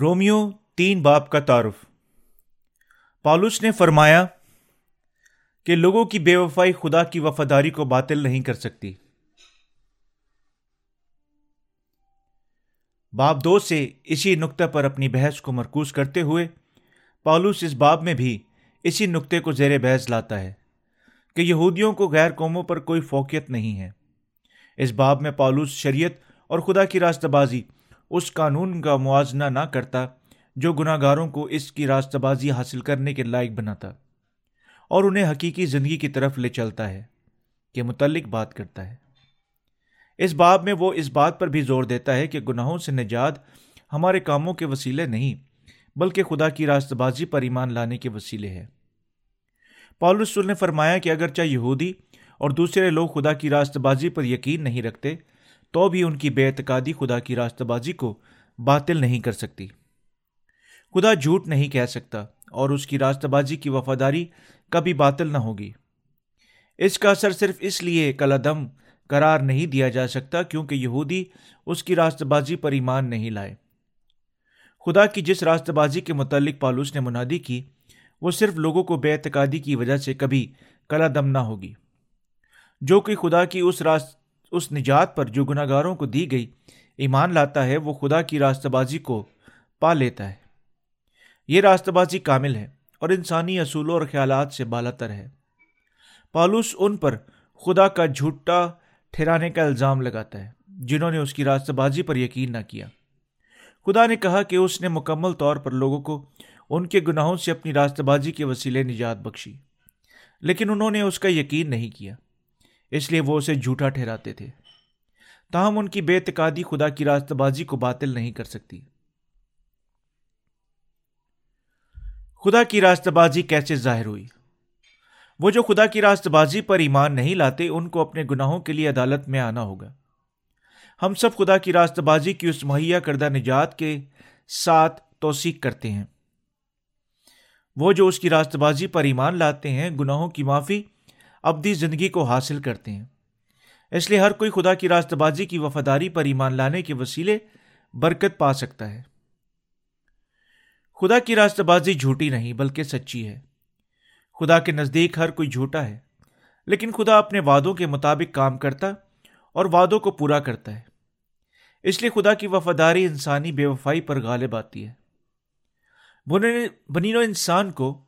Romeo تین باپ کا تعارف۔ پالوس نے فرمایا کہ لوگوں کی بے وفائی خدا کی وفاداری کو باطل نہیں کر سکتی۔ باب دو سے اسی نقطہ پر اپنی بحث کو مرکوز کرتے ہوئے پالوس اس باب میں بھی اسی نقطے کو زیر بحث لاتا ہے کہ یہودیوں کو غیر قوموں پر کوئی فوقیت نہیں ہے۔ اس باب میں پالوس شریعت اور خدا کی راستہ بازی اس قانون کا موازنہ نہ کرتا جو گناہ گاروں کو اس کی راستہ بازی حاصل کرنے کے لائق بناتا اور انہیں حقیقی زندگی کی طرف لے چلتا ہے کہ متعلق بات کرتا ہے۔ اس باب میں وہ اس بات پر بھی زور دیتا ہے کہ گناہوں سے نجات ہمارے کاموں کے وسیلے نہیں، بلکہ خدا کی راست بازی پر ایمان لانے کے وسیلے ہے۔ پالسل نے فرمایا کہ اگرچہ یہودی اور دوسرے لوگ خدا کی راست بازی پر یقین نہیں رکھتے تو بھی ان کی بے اعتقادی خدا کی راستہ بازی کو باطل نہیں کر سکتی۔ خدا جھوٹ نہیں کہہ سکتا اور اس کی راستہ بازی کی وفاداری کبھی باطل نہ ہوگی۔ اس کا اثر صرف اس لیے کلادم قرار نہیں دیا جا سکتا کیونکہ یہودی اس کی راستہ بازی پر ایمان نہیں لائے۔ خدا کی جس راستہ بازی کے متعلق پالوس نے منادی کی، وہ صرف لوگوں کو بے اعتقادی کی وجہ سے کبھی کلا دم نہ ہوگی۔ جو کہ خدا کی اس راست اس نجات پر جو گناہ گاروں کو دی گئی، ایمان لاتا ہے، وہ خدا کی راستہ بازی کو پا لیتا ہے۔ یہ راستہ بازی کامل ہے اور انسانی اصولوں اور خیالات سے بالا تر ہے۔ پالوس ان پر خدا کا جھوٹا ٹھہرانے کا الزام لگاتا ہے، جنہوں نے اس کی راستہ بازی پر یقین نہ کیا۔ خدا نے کہا کہ اس نے مکمل طور پر لوگوں کو ان کے گناہوں سے اپنی راستہ بازی کے وسیلے نجات بخشی، لیکن انہوں نے اس کا یقین نہیں کیا۔ اس لیے وہ اسے جھوٹا ٹھہراتے تھے۔ تاہم ان کی بے اعتقادی خدا کی راستہ بازی کو باطل نہیں کر سکتی۔ خدا کی راستہ بازی کیسے ظاہر ہوئی؟ وہ جو خدا کی راست بازی پر ایمان نہیں لاتے، ان کو اپنے گناہوں کے لیے عدالت میں آنا ہوگا۔ ہم سب خدا کی راست بازی کی اس مہیا کردہ نجات کے ساتھ توثیق کرتے ہیں۔ وہ جو اس کی راست بازی پر ایمان لاتے ہیں، گناہوں کی معافی ابدی زندگی کو حاصل کرتے ہیں۔ اس لیے ہر کوئی خدا کی راست بازی کی وفاداری پر ایمان لانے کے وسیلے برکت پا سکتا ہے۔ خدا کی راست بازی جھوٹی نہیں بلکہ سچی ہے۔ خدا کے نزدیک ہر کوئی جھوٹا ہے، لیکن خدا اپنے وعدوں کے مطابق کام کرتا اور وعدوں کو پورا کرتا ہے۔ اس لیے خدا کی وفاداری انسانی بے وفائی پر غالب آتی ہے۔ بنین و انسان کو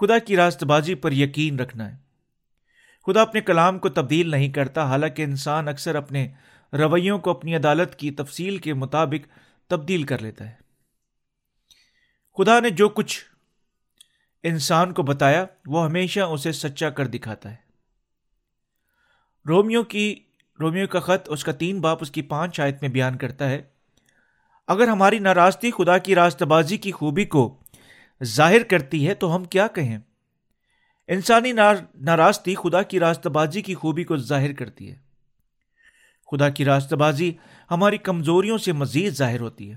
خدا کی راست بازی پر یقین رکھنا ہے۔ خدا اپنے کلام کو تبدیل نہیں کرتا، حالانکہ انسان اکثر اپنے رویوں کو اپنی عدالت کی تفصیل کے مطابق تبدیل کر لیتا ہے۔ خدا نے جو کچھ انسان کو بتایا، وہ ہمیشہ اسے سچا کر دکھاتا ہے۔ رومیو کی، رومیو کا خط اس کا تین باپ، اس کی پانچ آیت میں بیان کرتا ہے، اگر ہماری ناراستی خدا کی راست بازی کی خوبی کو ظاہر کرتی ہے تو ہم کیا کہیں؟ انسانی ناراستی خدا کی راستہ بازی کی خوبی کو ظاہر کرتی ہے۔ خدا کی راستہ بازی ہماری کمزوریوں سے مزید ظاہر ہوتی ہے۔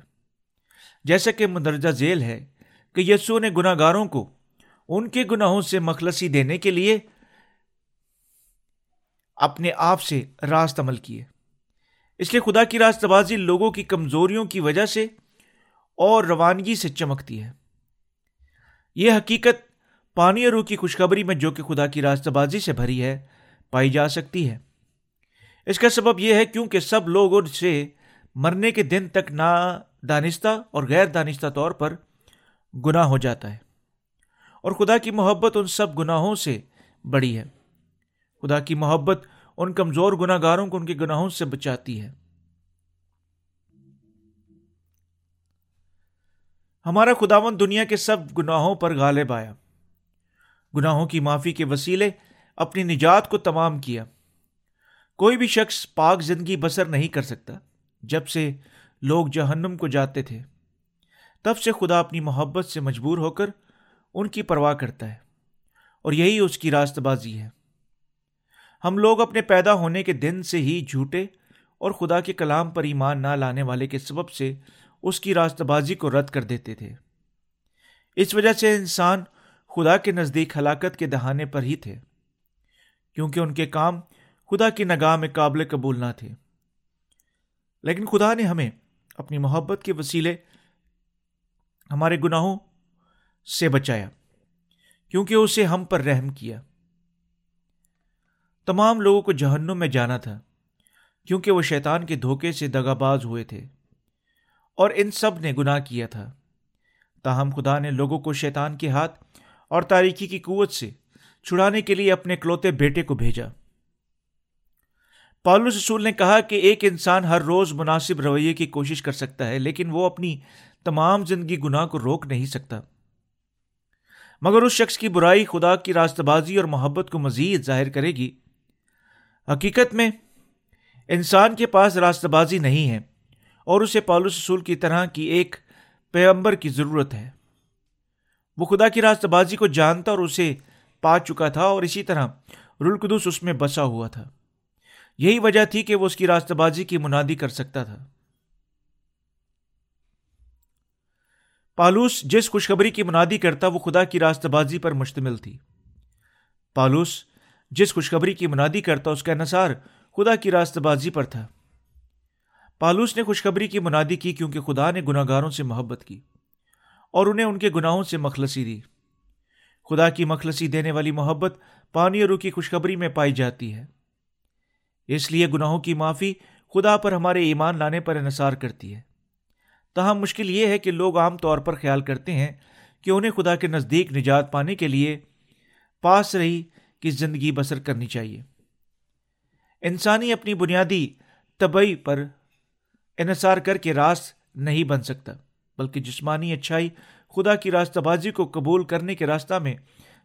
جیسا کہ مندرجہ ذیل ہے کہ یسو نے گناہ گاروں کو ان کے گناہوں سے مخلصی دینے کے لیے اپنے آپ سے راست عمل کیے۔ اس لیے خدا کی راستہ بازی لوگوں کی کمزوریوں کی وجہ سے اور روانگی سے چمکتی ہے۔ یہ حقیقت پانی اور روح کی خوشخبری میں جو کہ خدا کی راستہ بازی سے بھری ہے، پائی جا سکتی ہے۔ اس کا سبب یہ ہے کیونکہ سب لوگ ان سے مرنے کے دن تک نا دانستہ اور غیر دانستہ طور پر گناہ ہو جاتا ہے۔ اور خدا کی محبت ان سب گناہوں سے بڑی ہے۔ خدا کی محبت ان کمزور گناہ گاروں کو ان کے گناہوں سے بچاتی ہے۔ ہمارا خداون دنیا کے سب گناہوں پر غالب آیا۔ گناہوں کی معافی کے وسیلے اپنی نجات کو تمام کیا۔ کوئی بھی شخص پاک زندگی بسر نہیں کر سکتا جب سے لوگ جہنم کو جاتے تھے۔ تب سے خدا اپنی محبت سے مجبور ہو کر ان کی پرواہ کرتا ہے اور یہی اس کی راست بازی ہے۔ ہم لوگ اپنے پیدا ہونے کے دن سے ہی جھوٹے اور خدا کے کلام پر ایمان نہ لانے والے کے سبب سے اس کی راست بازی کو رد کر دیتے تھے۔ اس وجہ سے انسان خدا کے نزدیک ہلاکت کے دہانے پر ہی تھے، کیونکہ ان کے کام خدا کی نگاہ میں قابل قبول نہ تھے۔ لیکن خدا نے ہمیں اپنی محبت کے وسیلے ہمارے گناہوں سے بچایا، کیونکہ اسے ہم پر رحم کیا۔ تمام لوگوں کو جہنم میں جانا تھا، کیونکہ وہ شیطان کے دھوکے سے دگاباز ہوئے تھے۔ اور ان سب نے گناہ کیا تھا، تاہم خدا نے لوگوں کو شیطان کے ہاتھ اور تاریکی کی قوت سے چھڑانے کے لیے اپنے کلوتے بیٹے کو بھیجا۔ پالو رسول نے کہا کہ ایک انسان ہر روز مناسب رویے کی کوشش کر سکتا ہے، لیکن وہ اپنی تمام زندگی گناہ کو روک نہیں سکتا۔ مگر اس شخص کی برائی خدا کی راست بازی اور محبت کو مزید ظاہر کرے گی۔ حقیقت میں انسان کے پاس راست بازی نہیں ہے اور اسے پالوس رسول کی طرح کی ایک پیغمبر کی ضرورت ہے۔ وہ خدا کی راست بازی کو جانتا اور اسے پا چکا تھا اور اسی طرح رلقدس اس میں بسا ہوا تھا۔ یہی وجہ تھی کہ وہ اس کی راست بازی کی منادی کر سکتا تھا۔ پالوس جس خوشخبری کی منادی کرتا وہ خدا کی راست بازی پر مشتمل تھی۔ پالوس جس خوشخبری کی منادی کرتا اس کا انحصار خدا کی راست بازی پر تھا۔ پالوس نے خوشخبری کی منادی کی کیونکہ خدا نے گناہ گاروں سے محبت کی۔ اور انہیں ان کے گناہوں سے مخلصی دی۔ خدا کی مخلصی دینے والی محبت پانی اور روح کی خوشخبری میں پائی جاتی ہے۔ اس لیے گناہوں کی معافی خدا پر ہمارے ایمان لانے پر انحصار کرتی ہے۔ تاہم مشکل یہ ہے کہ لوگ عام طور پر خیال کرتے ہیں کہ انہیں خدا کے نزدیک نجات پانے کے لیے پاس رہی کی زندگی بسر کرنی چاہیے۔ انسانی اپنی بنیادی طبعی پر انحصار کر کے راست نہیں بن سکتا۔ بلکہ جسمانی اچھائی خدا کی راستہ بازی کو قبول کرنے کے راستہ میں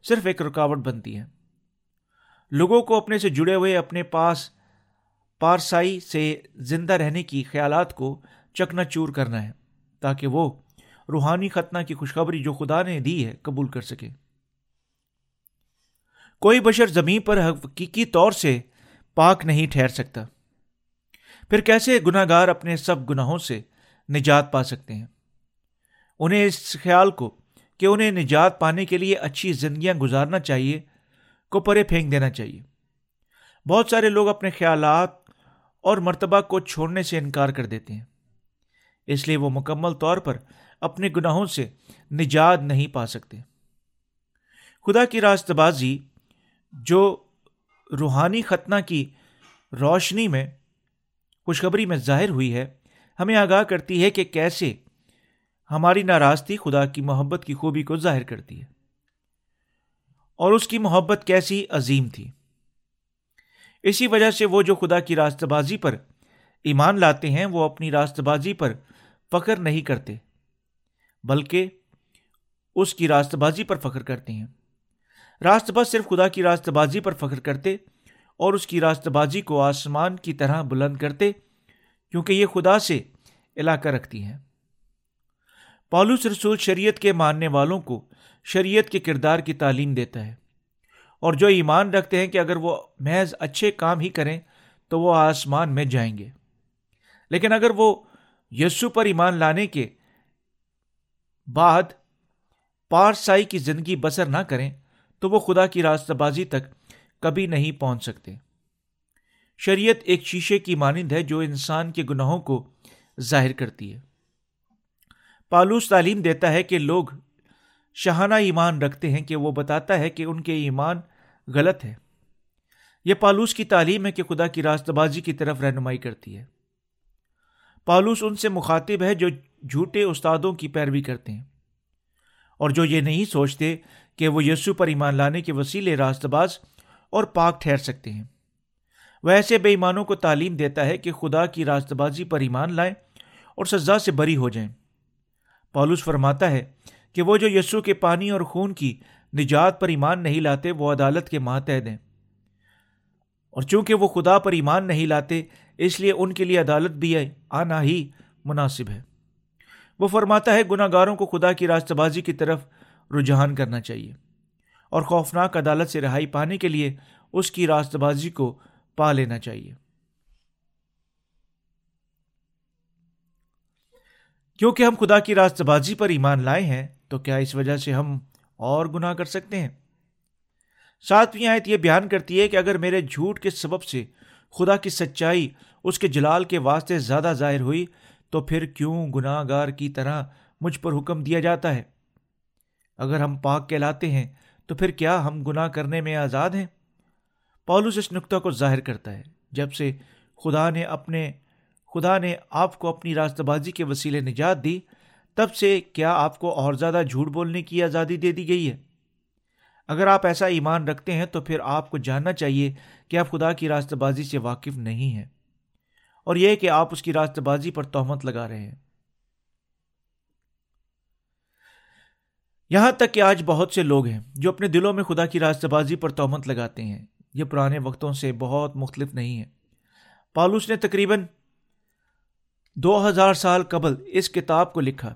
صرف ایک رکاوٹ بنتی ہے۔ لوگوں کو اپنے سے جڑے ہوئے اپنے پاس پارسائی سے زندہ رہنے کی خیالات کو چکنا چور کرنا ہے تاکہ وہ روحانی ختنہ کی خوشخبری جو خدا نے دی ہے قبول کر سکے۔ کوئی بشر زمین پر حقیقی طور سے پاک نہیں ٹھہر سکتا۔ پھر کیسے گناہ گار اپنے سب گناہوں سے نجات پا سکتے ہیں؟ انہیں اس خیال کو کہ انہیں نجات پانے کے لیے اچھی زندگیاں گزارنا چاہیے کو پرے پھینک دینا چاہیے۔ بہت سارے لوگ اپنے خیالات اور مرتبہ کو چھوڑنے سے انکار کر دیتے ہیں۔ اس لیے وہ مکمل طور پر اپنے گناہوں سے نجات نہیں پا سکتے۔ خدا کی راست بازی جو روحانی ختنہ کی روشنی میں، خوشخبری میں ظاہر ہوئی ہے، ہمیں آگاہ کرتی ہے کہ کیسے ہماری ناراستی خدا کی محبت کی خوبی کو ظاہر کرتی ہے۔ اور اس کی محبت کیسی عظیم تھی۔ اسی وجہ سے وہ جو خدا کی راست بازی پر ایمان لاتے ہیں، وہ اپنی راست بازی پر فخر نہیں کرتے، بلکہ اس کی راست بازی پر فخر کرتے ہیں۔ راست بس صرف خدا کی راست بازی پر فخر کرتے اور اس کی راست بازی کو آسمان کی طرح بلند کرتے، کیونکہ یہ خدا سے علاقہ رکھتی ہیں۔ پالوس رسول شریعت کے ماننے والوں کو شریعت کے کردار کی تعلیم دیتا ہے۔ اور جو ایمان رکھتے ہیں کہ اگر وہ محض اچھے کام ہی کریں، تو وہ آسمان میں جائیں گے۔ لیکن اگر وہ یسو پر ایمان لانے کے بعد پارسائی کی زندگی بسر نہ کریں، تو وہ خدا کی راستہ بازی تک کبھی نہیں پہنچ سکتے۔ شریعت ایک شیشے کی مانند ہے جو انسان کے گناہوں کو ظاہر کرتی ہے۔ پالوس تعلیم دیتا ہے کہ لوگ شہانہ ایمان رکھتے ہیں کہ وہ بتاتا ہے کہ ان کے ایمان غلط ہے یہ پالوس کی تعلیم ہے کہ خدا کی راستہ بازی کی طرف رہنمائی کرتی ہے۔ پالوس ان سے مخاطب ہے جو جھوٹے استادوں کی پیروی کرتے ہیں۔ اور جو یہ نہیں سوچتے کہ وہ یسو پر ایمان لانے کے وسیلے راست باز اور پاک ٹھہر سکتے ہیں۔ وہ ایسے بے ایمانوں کو تعلیم دیتا ہے کہ خدا کی راست بازی پر ایمان لائیں اور سزا سے بری ہو جائیں۔ پالوس فرماتا ہے کہ وہ جو یسو کے پانی اور خون کی نجات پر ایمان نہیں لاتے، وہ عدالت کے ماتحد ہیں۔ اور چونکہ وہ خدا پر ایمان نہیں لاتے، اس لیے ان کے لیے عدالت بھی آنا ہی مناسب ہے۔ وہ فرماتا ہے گناہ گاروں کو خدا کی راست بازی کی طرف رجحان کرنا چاہیے۔ اور خوفناک عدالت سے رہائی پانے کے لیے اس کی راست بازی کو پا لینا چاہیے۔ کیونکہ ہم خدا کی راست بازی پر ایمان لائے ہیں، تو کیا اس وجہ سے ہم اور گناہ کر سکتے ہیں؟ ساتویں آیت یہ بیان کرتی ہے کہ اگر میرے جھوٹ کے سبب سے خدا کی سچائی اس کے جلال کے واسطے زیادہ ظاہر ہوئی، تو پھر کیوں گناہ گار کی طرح مجھ پر حکم دیا جاتا ہے؟ اگر ہم پاک کہلاتے ہیں، تو پھر کیا ہم گناہ کرنے میں آزاد ہیں؟ پولوس اس نقطہ کو ظاہر کرتا ہے، جب سے خدا نے اپنے خدا نے آپ کو اپنی راستہ بازی کے وسیلے نجات دی، تب سے کیا آپ کو اور زیادہ جھوٹ بولنے کی آزادی دے دی گئی ہے؟ اگر آپ ایسا ایمان رکھتے ہیں تو پھر آپ کو جاننا چاہیے کہ آپ خدا کی راستہ بازی سے واقف نہیں ہیں اور یہ کہ آپ اس کی راستہ بازی پر تہمت لگا رہے ہیں۔ یہاں تک کہ آج بہت سے لوگ ہیں جو اپنے دلوں میں خدا کی راستہ بازی پر تہمت لگاتے ہیں۔ یہ پرانے وقتوں سے بہت مختلف نہیں ہے پالوس نے تقریباً دو ہزار سال قبل اس کتاب کو لکھا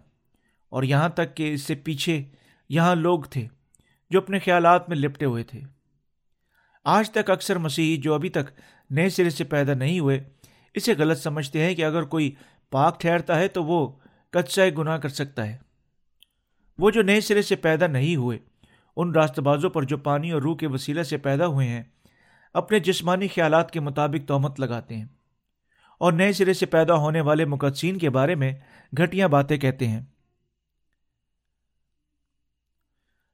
اور یہاں تک کہ اس سے پیچھے یہاں لوگ تھے جو اپنے خیالات میں لپٹے ہوئے تھے۔ آج تک اکثر مسیحی جو ابھی تک نئے سرے سے پیدا نہیں ہوئے، اسے غلط سمجھتے ہیں کہ اگر کوئی پاک ٹھہرتا ہے تو وہ کچا گناہ کر سکتا ہے۔ وہ جو نئے سرے سے پیدا نہیں ہوئے، ان راست بازوں پر جو پانی اور روح کے وسیلے سے پیدا ہوئے ہیں، اپنے جسمانی خیالات کے مطابق تومت لگاتے ہیں۔ اور نئے سرے سے پیدا ہونے والے مقدسین کے بارے میں گھٹیاں باتیں کہتے ہیں۔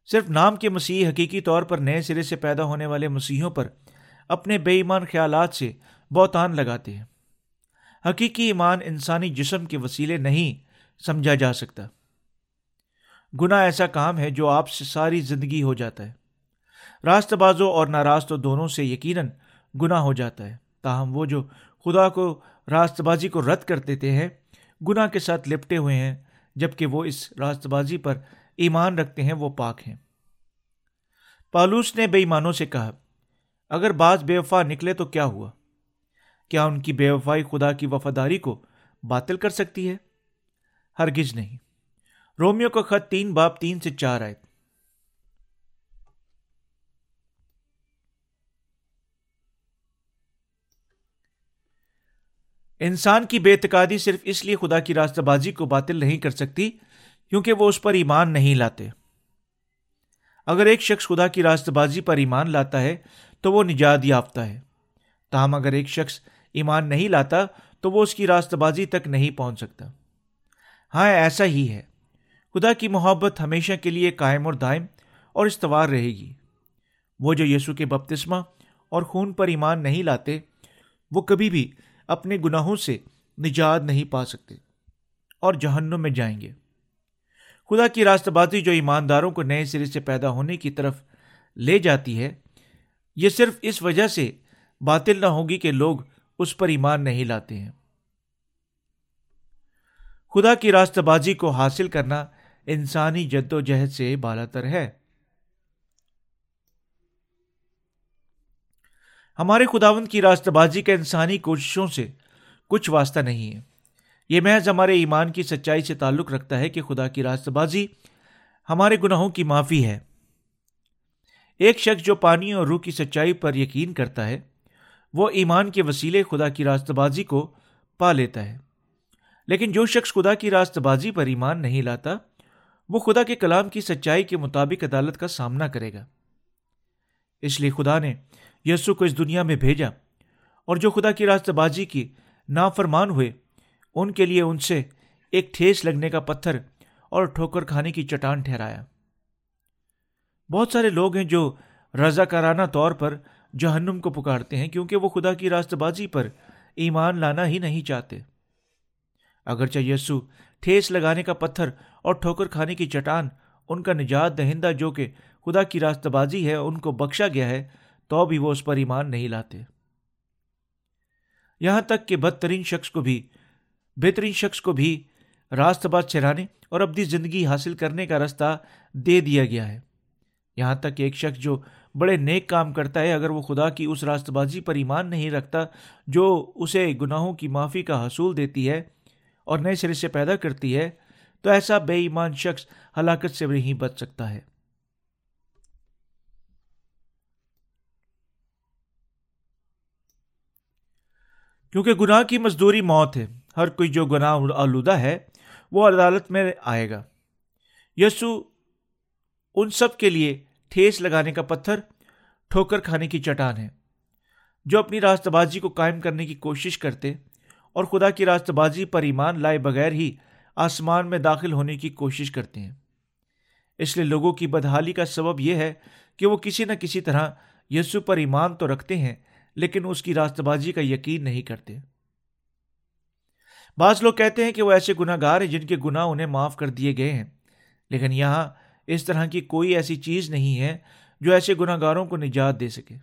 صرف نام کے مسیح حقیقی طور پر نئے سرے سے پیدا ہونے والے مسیحوں پر اپنے بے ایمان خیالات سے بہتان لگاتے ہیں۔ حقیقی ایمان انسانی جسم کے وسیلے نہیں سمجھا جا سکتا۔ گناہ ایسا کام ہے جو آپ سے ساری زندگی ہو جاتا ہے۔ راست بازوں اور ناراستوں دونوں سے یقیناً گناہ ہو جاتا ہے، تاہم وہ جو خدا کو راست بازی کو رد کر دیتے ہیں، گناہ کے ساتھ لپٹے ہوئے ہیں، جبکہ وہ اس راست بازی پر ایمان رکھتے ہیں، وہ پاک ہیں۔ پالوس نے بے ایمانوں سے کہا، اگر بعض بے وفا نکلے تو کیا ہوا؟ کیا ان کی بے وفائی خدا کی وفاداری کو باطل کر سکتی ہے؟ ہرگز نہیں۔ رومیو کا خط تین باپ تین سے چار آئے انسان کی بے اعتقادی صرف اس لیے خدا کی راستہ بازی کو باطل نہیں کر سکتی کیونکہ وہ اس پر ایمان نہیں لاتے۔ اگر ایک شخص خدا کی راست بازی پر ایمان لاتا ہے تو وہ نجات یافتہ ہے۔ تاہم اگر ایک شخص ایمان نہیں لاتا تو وہ اس کی راست بازی تک نہیں پہنچ سکتا۔ ہاں ایسا ہی ہے۔ خدا کی محبت ہمیشہ کے لیے قائم اور دائم اور استوار رہے گی۔ وہ جو یسو کے بپتسمہ اور خون پر ایمان نہیں لاتے، وہ کبھی بھی اپنے گناہوں سے نجات نہیں پا سکتے اور جہنم میں جائیں گے۔ خدا کی راست بازی جو ایمانداروں کو نئے سرے سے پیدا ہونے کی طرف لے جاتی ہے، یہ صرف اس وجہ سے باطل نہ ہوگی کہ لوگ اس پر ایمان نہیں لاتے ہیں۔ خدا کی راست بازی کو حاصل کرنا انسانی جد و جہد سے بالا تر ہے۔ ہمارے خداون کی راست بازی کا انسانی کوششوں سے کچھ واسطہ نہیں ہے۔ یہ محض ہمارے ایمان کی سچائی سے تعلق رکھتا ہے کہ خدا کی راست بازی ہمارے گناہوں کی معافی ہے۔ ایک شخص جو پانی اور روح کی سچائی پر یقین کرتا ہے، وہ ایمان کے وسیلے خدا کی راست بازی کو پا لیتا ہے۔ لیکن جو شخص خدا کی راست بازی پر ایمان نہیں لاتا، وہ خدا کے کلام کی سچائی کے مطابق عدالت کا سامنا کرے گا۔ اس لیے خدا نے یسو کو اس دنیا میں بھیجا اور جو خدا کی راست بازی کی نافرمان ہوئے، ان کے لیے ان سے ایک ٹھیس لگنے کا پتھر اور ٹھوکر کھانے کی چٹان ٹھہرایا۔ بہت سارے لوگ ہیں جو رضا کارانہ طور پر جہنم کو پکارتے ہیں کیونکہ وہ خدا کی راست بازی پر ایمان لانا ہی نہیں چاہتے۔ اگرچہ یسو ٹھیس لگانے کا پتھر اور ٹھوکر کھانے کی چٹان ان کا نجات دہندہ جو کہ خدا کی راست بازی ہے، ان کو بخشا گیا ہے تو بھی وہ اس پر ایمان نہیں لاتے۔ یہاں تک کہ بدترین شخص کو بھی، بہترین شخص کو بھی راست باز چہرانے اور اپنی زندگی حاصل کرنے کا رستہ دے دیا گیا ہے۔ یہاں تک کہ ایک شخص جو بڑے نیک کام کرتا ہے، اگر وہ خدا کی اس راست بازی پر ایمان نہیں رکھتا جو اسے گناہوں کی معافی کا حصول دیتی ہے اور نئے سرے سے پیدا کرتی ہے، تو ایسا بے ایمان شخص ہلاکت سے نہیں بچ سکتا ہے۔ کیونکہ گناہ کی مزدوری موت ہے۔ ہر کوئی جو گناہ آلودہ ہے، وہ عدالت میں آئے گا۔ یسو ان سب کے لیے ٹھیس لگانے کا پتھر، ٹھوکر کھانے کی چٹان ہے۔ جو اپنی راست بازی کو قائم کرنے کی کوشش کرتے اور خدا کی راست بازی پر ایمان لائے بغیر ہی آسمان میں داخل ہونے کی کوشش کرتے ہیں۔ اس لیے لوگوں کی بدحالی کا سبب یہ ہے کہ وہ کسی نہ کسی طرح یسو پر ایمان تو رکھتے ہیں لیکن اس کی راست بازی کا یقین نہیں کرتے۔ بعض لوگ کہتے ہیں کہ وہ ایسے گناہ گار ہیں جن کے گناہ انہیں معاف کر دیے گئے ہیں۔ لیکن یہاں اس طرح کی کوئی ایسی چیز نہیں ہے جو ایسے گناہ گاروں کو نجات دے سکے۔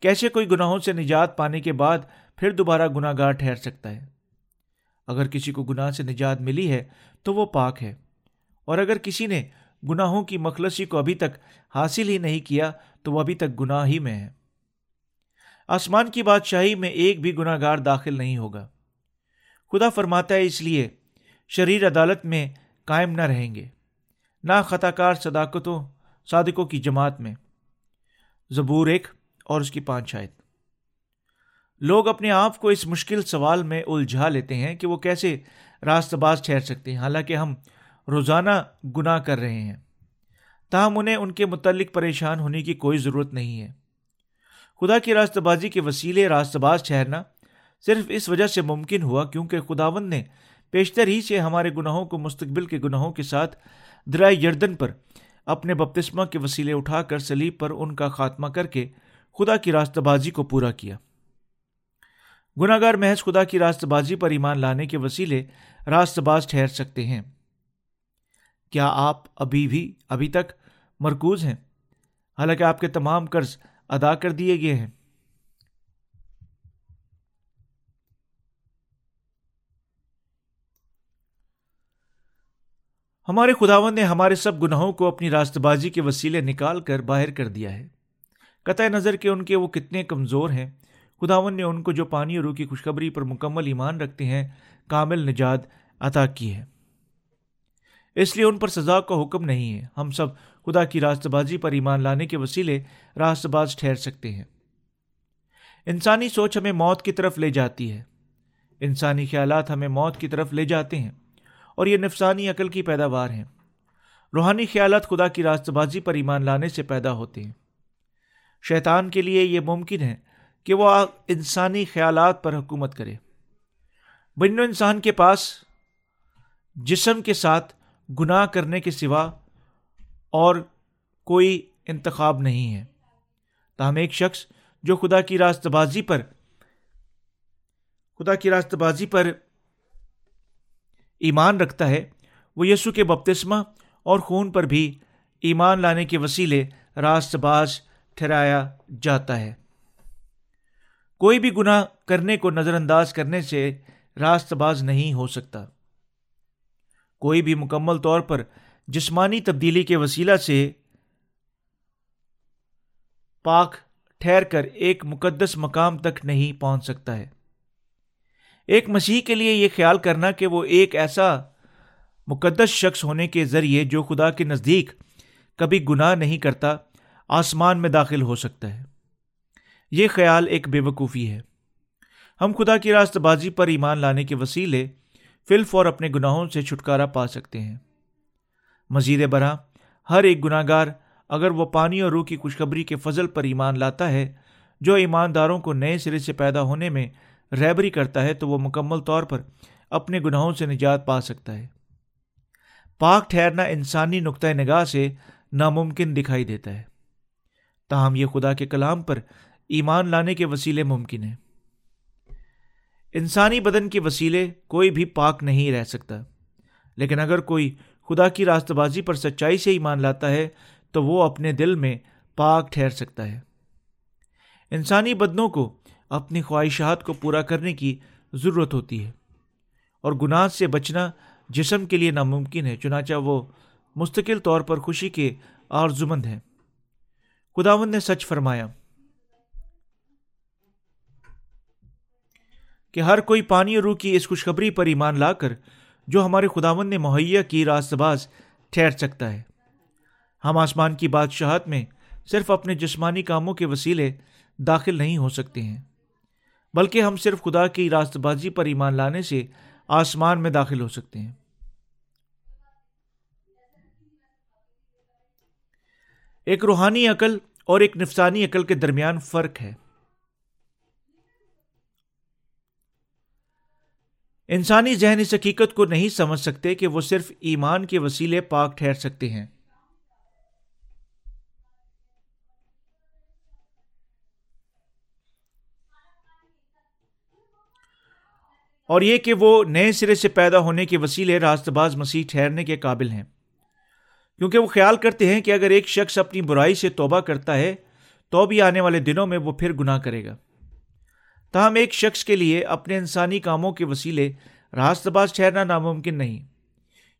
کیسے کوئی گناہوں سے نجات پانے کے بعد پھر دوبارہ گناہ گار ٹھہر سکتا ہے۔ اگر کسی کو گناہ سے نجات ملی ہے تو وہ پاک ہے۔ اور اگر کسی نے گناہوں کی مخلصی کو ابھی تک حاصل ہی نہیں کیا تو وہ ابھی تک گناہ ہی میں ہے۔ آسمان کی بادشاہی میں ایک بھی گناہ گار داخل نہیں ہوگا۔ خدا فرماتا ہے اس لیے شریر عدالت میں قائم نہ رہیں گے، نہ خطا کار صداقتوں، صادقوں کی جماعت میں۔ زبور ایک اور اس کی پانچ شاید لوگ اپنے آپ کو اس مشکل سوال میں الجھا لیتے ہیں کہ وہ کیسے راست باز ٹھہر سکتے ہیں۔ حالانکہ ہم روزانہ گناہ کر رہے ہیں۔ تاہم انہیں ان کے متعلق پریشان ہونے کی کوئی ضرورت نہیں ہے۔ خدا کی راست بازی کے وسیلے راست باز ٹھہرنا صرف اس وجہ سے ممکن ہوا کیونکہ خداون نے پیشتر ہی سے ہمارے گناہوں کو مستقبل کے گناہوں کے ساتھ درائے یردن پر اپنے بپتسمہ کے وسیلے اٹھا کر سلیب پر ان کا خاتمہ کر کے خدا کی راست بازی کو پورا کیا۔ گناہ گار محض خدا کی راست بازی پر ایمان لانے کے وسیلے راست باز ٹھہر سکتے ہیں۔ کیا آپ ابھی بھی، ابھی تک مرکوز ہیں؟ حالانکہ آپ کے تمام قرض ادا کر دیے گئے ہیں۔ ہمارے خداون نے ہمارے سب گناہوں کو اپنی راست بازی کے وسیلے نکال کر باہر کر دیا ہے۔ قطع نظر کے ان کے وہ کتنے کمزور ہیں۔ خداون نے ان کو جو پانی اور روح کی خوشخبری پر مکمل ایمان رکھتے ہیں، کامل نجات عطا کی ہے۔ اس لیے ان پر سزا کا حکم نہیں ہے۔ ہم سب خدا کی راست بازی پر ایمان لانے کے وسیلے راست باز ٹھہر سکتے ہیں۔ انسانی سوچ ہمیں موت کی طرف لے جاتی ہے۔ انسانی خیالات ہمیں موت کی طرف لے جاتے ہیں اور یہ نفسانی عقل کی پیداوار ہیں۔ روحانی خیالات خدا کی راست بازی پر ایمان لانے سے پیدا ہوتے ہیں۔ شیطان کے لیے یہ ممکن ہے کہ وہ انسانی خیالات پر حکومت کرے۔ بن و انسان کے پاس جسم کے ساتھ گناہ کرنے کے سوا اور کوئی انتخاب نہیں ہے۔ تاہم ایک شخص جو خدا کی راست بازی پر، خدا کی راست بازی پر ایمان رکھتا ہے، وہ یسو کے بپتسمہ اور خون پر بھی ایمان لانے کے وسیلے راست باز ٹھہرایا جاتا ہے۔ کوئی بھی گناہ کرنے کو نظر انداز کرنے سے راست باز نہیں ہو سکتا۔ کوئی بھی مکمل طور پر جسمانی تبدیلی کے وسیلہ سے پاک ٹھہر کر ایک مقدس مقام تک نہیں پہنچ سکتا ہے۔ ایک مسیح کے لیے یہ خیال کرنا کہ وہ ایک ایسا مقدس شخص ہونے کے ذریعے جو خدا کے نزدیک کبھی گناہ نہیں کرتا، آسمان میں داخل ہو سکتا ہے۔ یہ خیال ایک بے وقوفی ہے۔ ہم خدا کی راست بازی پر ایمان لانے کے وسیلے فلف اور اپنے گناہوں سے چھٹکارا پا سکتے ہیں۔ مزید برآں، ہر ایک گناہ گار اگر وہ پانی اور روح کی خوشخبری کے فضل پر ایمان لاتا ہے، جو ایمانداروں کو نئے سرے سے پیدا ہونے میں رہبری کرتا ہے، تو وہ مکمل طور پر اپنے گناہوں سے نجات پا سکتا ہے۔ پاک ٹھہرنا انسانی نقطۂ نگاہ سے ناممکن دکھائی دیتا ہے۔ تاہم، یہ خدا کے کلام پر ایمان لانے کے وسیلے ممکن ہے انسانی بدن کے وسیلے کوئی بھی پاک نہیں رہ سکتا۔ لیکن اگر کوئی خدا کی راست بازی پر سچائی سے ایمان لاتا ہے، تو وہ اپنے دل میں پاک ٹھہر سکتا ہے۔ انسانی بدنوں کو اپنی خواہشات کو پورا کرنے کی ضرورت ہوتی ہے۔ اور گناہ سے بچنا جسم کے لیے ناممکن ہے، چنانچہ وہ مستقل طور پر خوشی کے آرزمند ہیں۔ خداون نے سچ فرمایا۔ کہ ہر کوئی پانی اور روح کی اس خوشخبری پر ایمان لا کر جو ہمارے خداون نے مہیا کی راست باز ٹھہر سکتا ہے۔ ہم آسمان کی بادشاہت میں صرف اپنے جسمانی کاموں کے وسیلے داخل نہیں ہو سکتے ہیں، بلکہ ہم صرف خدا کی راست بازی پر ایمان لانے سے آسمان میں داخل ہو سکتے ہیں۔ ایک روحانی عقل اور ایک نفسانی عقل کے درمیان فرق ہے۔ انسانی ذہن اس حقیقت کو نہیں سمجھ سکتے کہ وہ صرف ایمان کے وسیلے پاک ٹھہر سکتے ہیں۔ اور یہ کہ وہ نئے سرے سے پیدا ہونے کے وسیلے راست باز مسیح ٹھہرنے کے قابل ہیں۔ کیونکہ وہ خیال کرتے ہیں کہ اگر ایک شخص اپنی برائی سے توبہ کرتا ہے تو بھی آنے والے دنوں میں وہ پھر گناہ کرے گا۔ تاہم ایک شخص کے لیے اپنے انسانی کاموں کے وسیلے راست باز ٹھہرنا ناممکن نہیں۔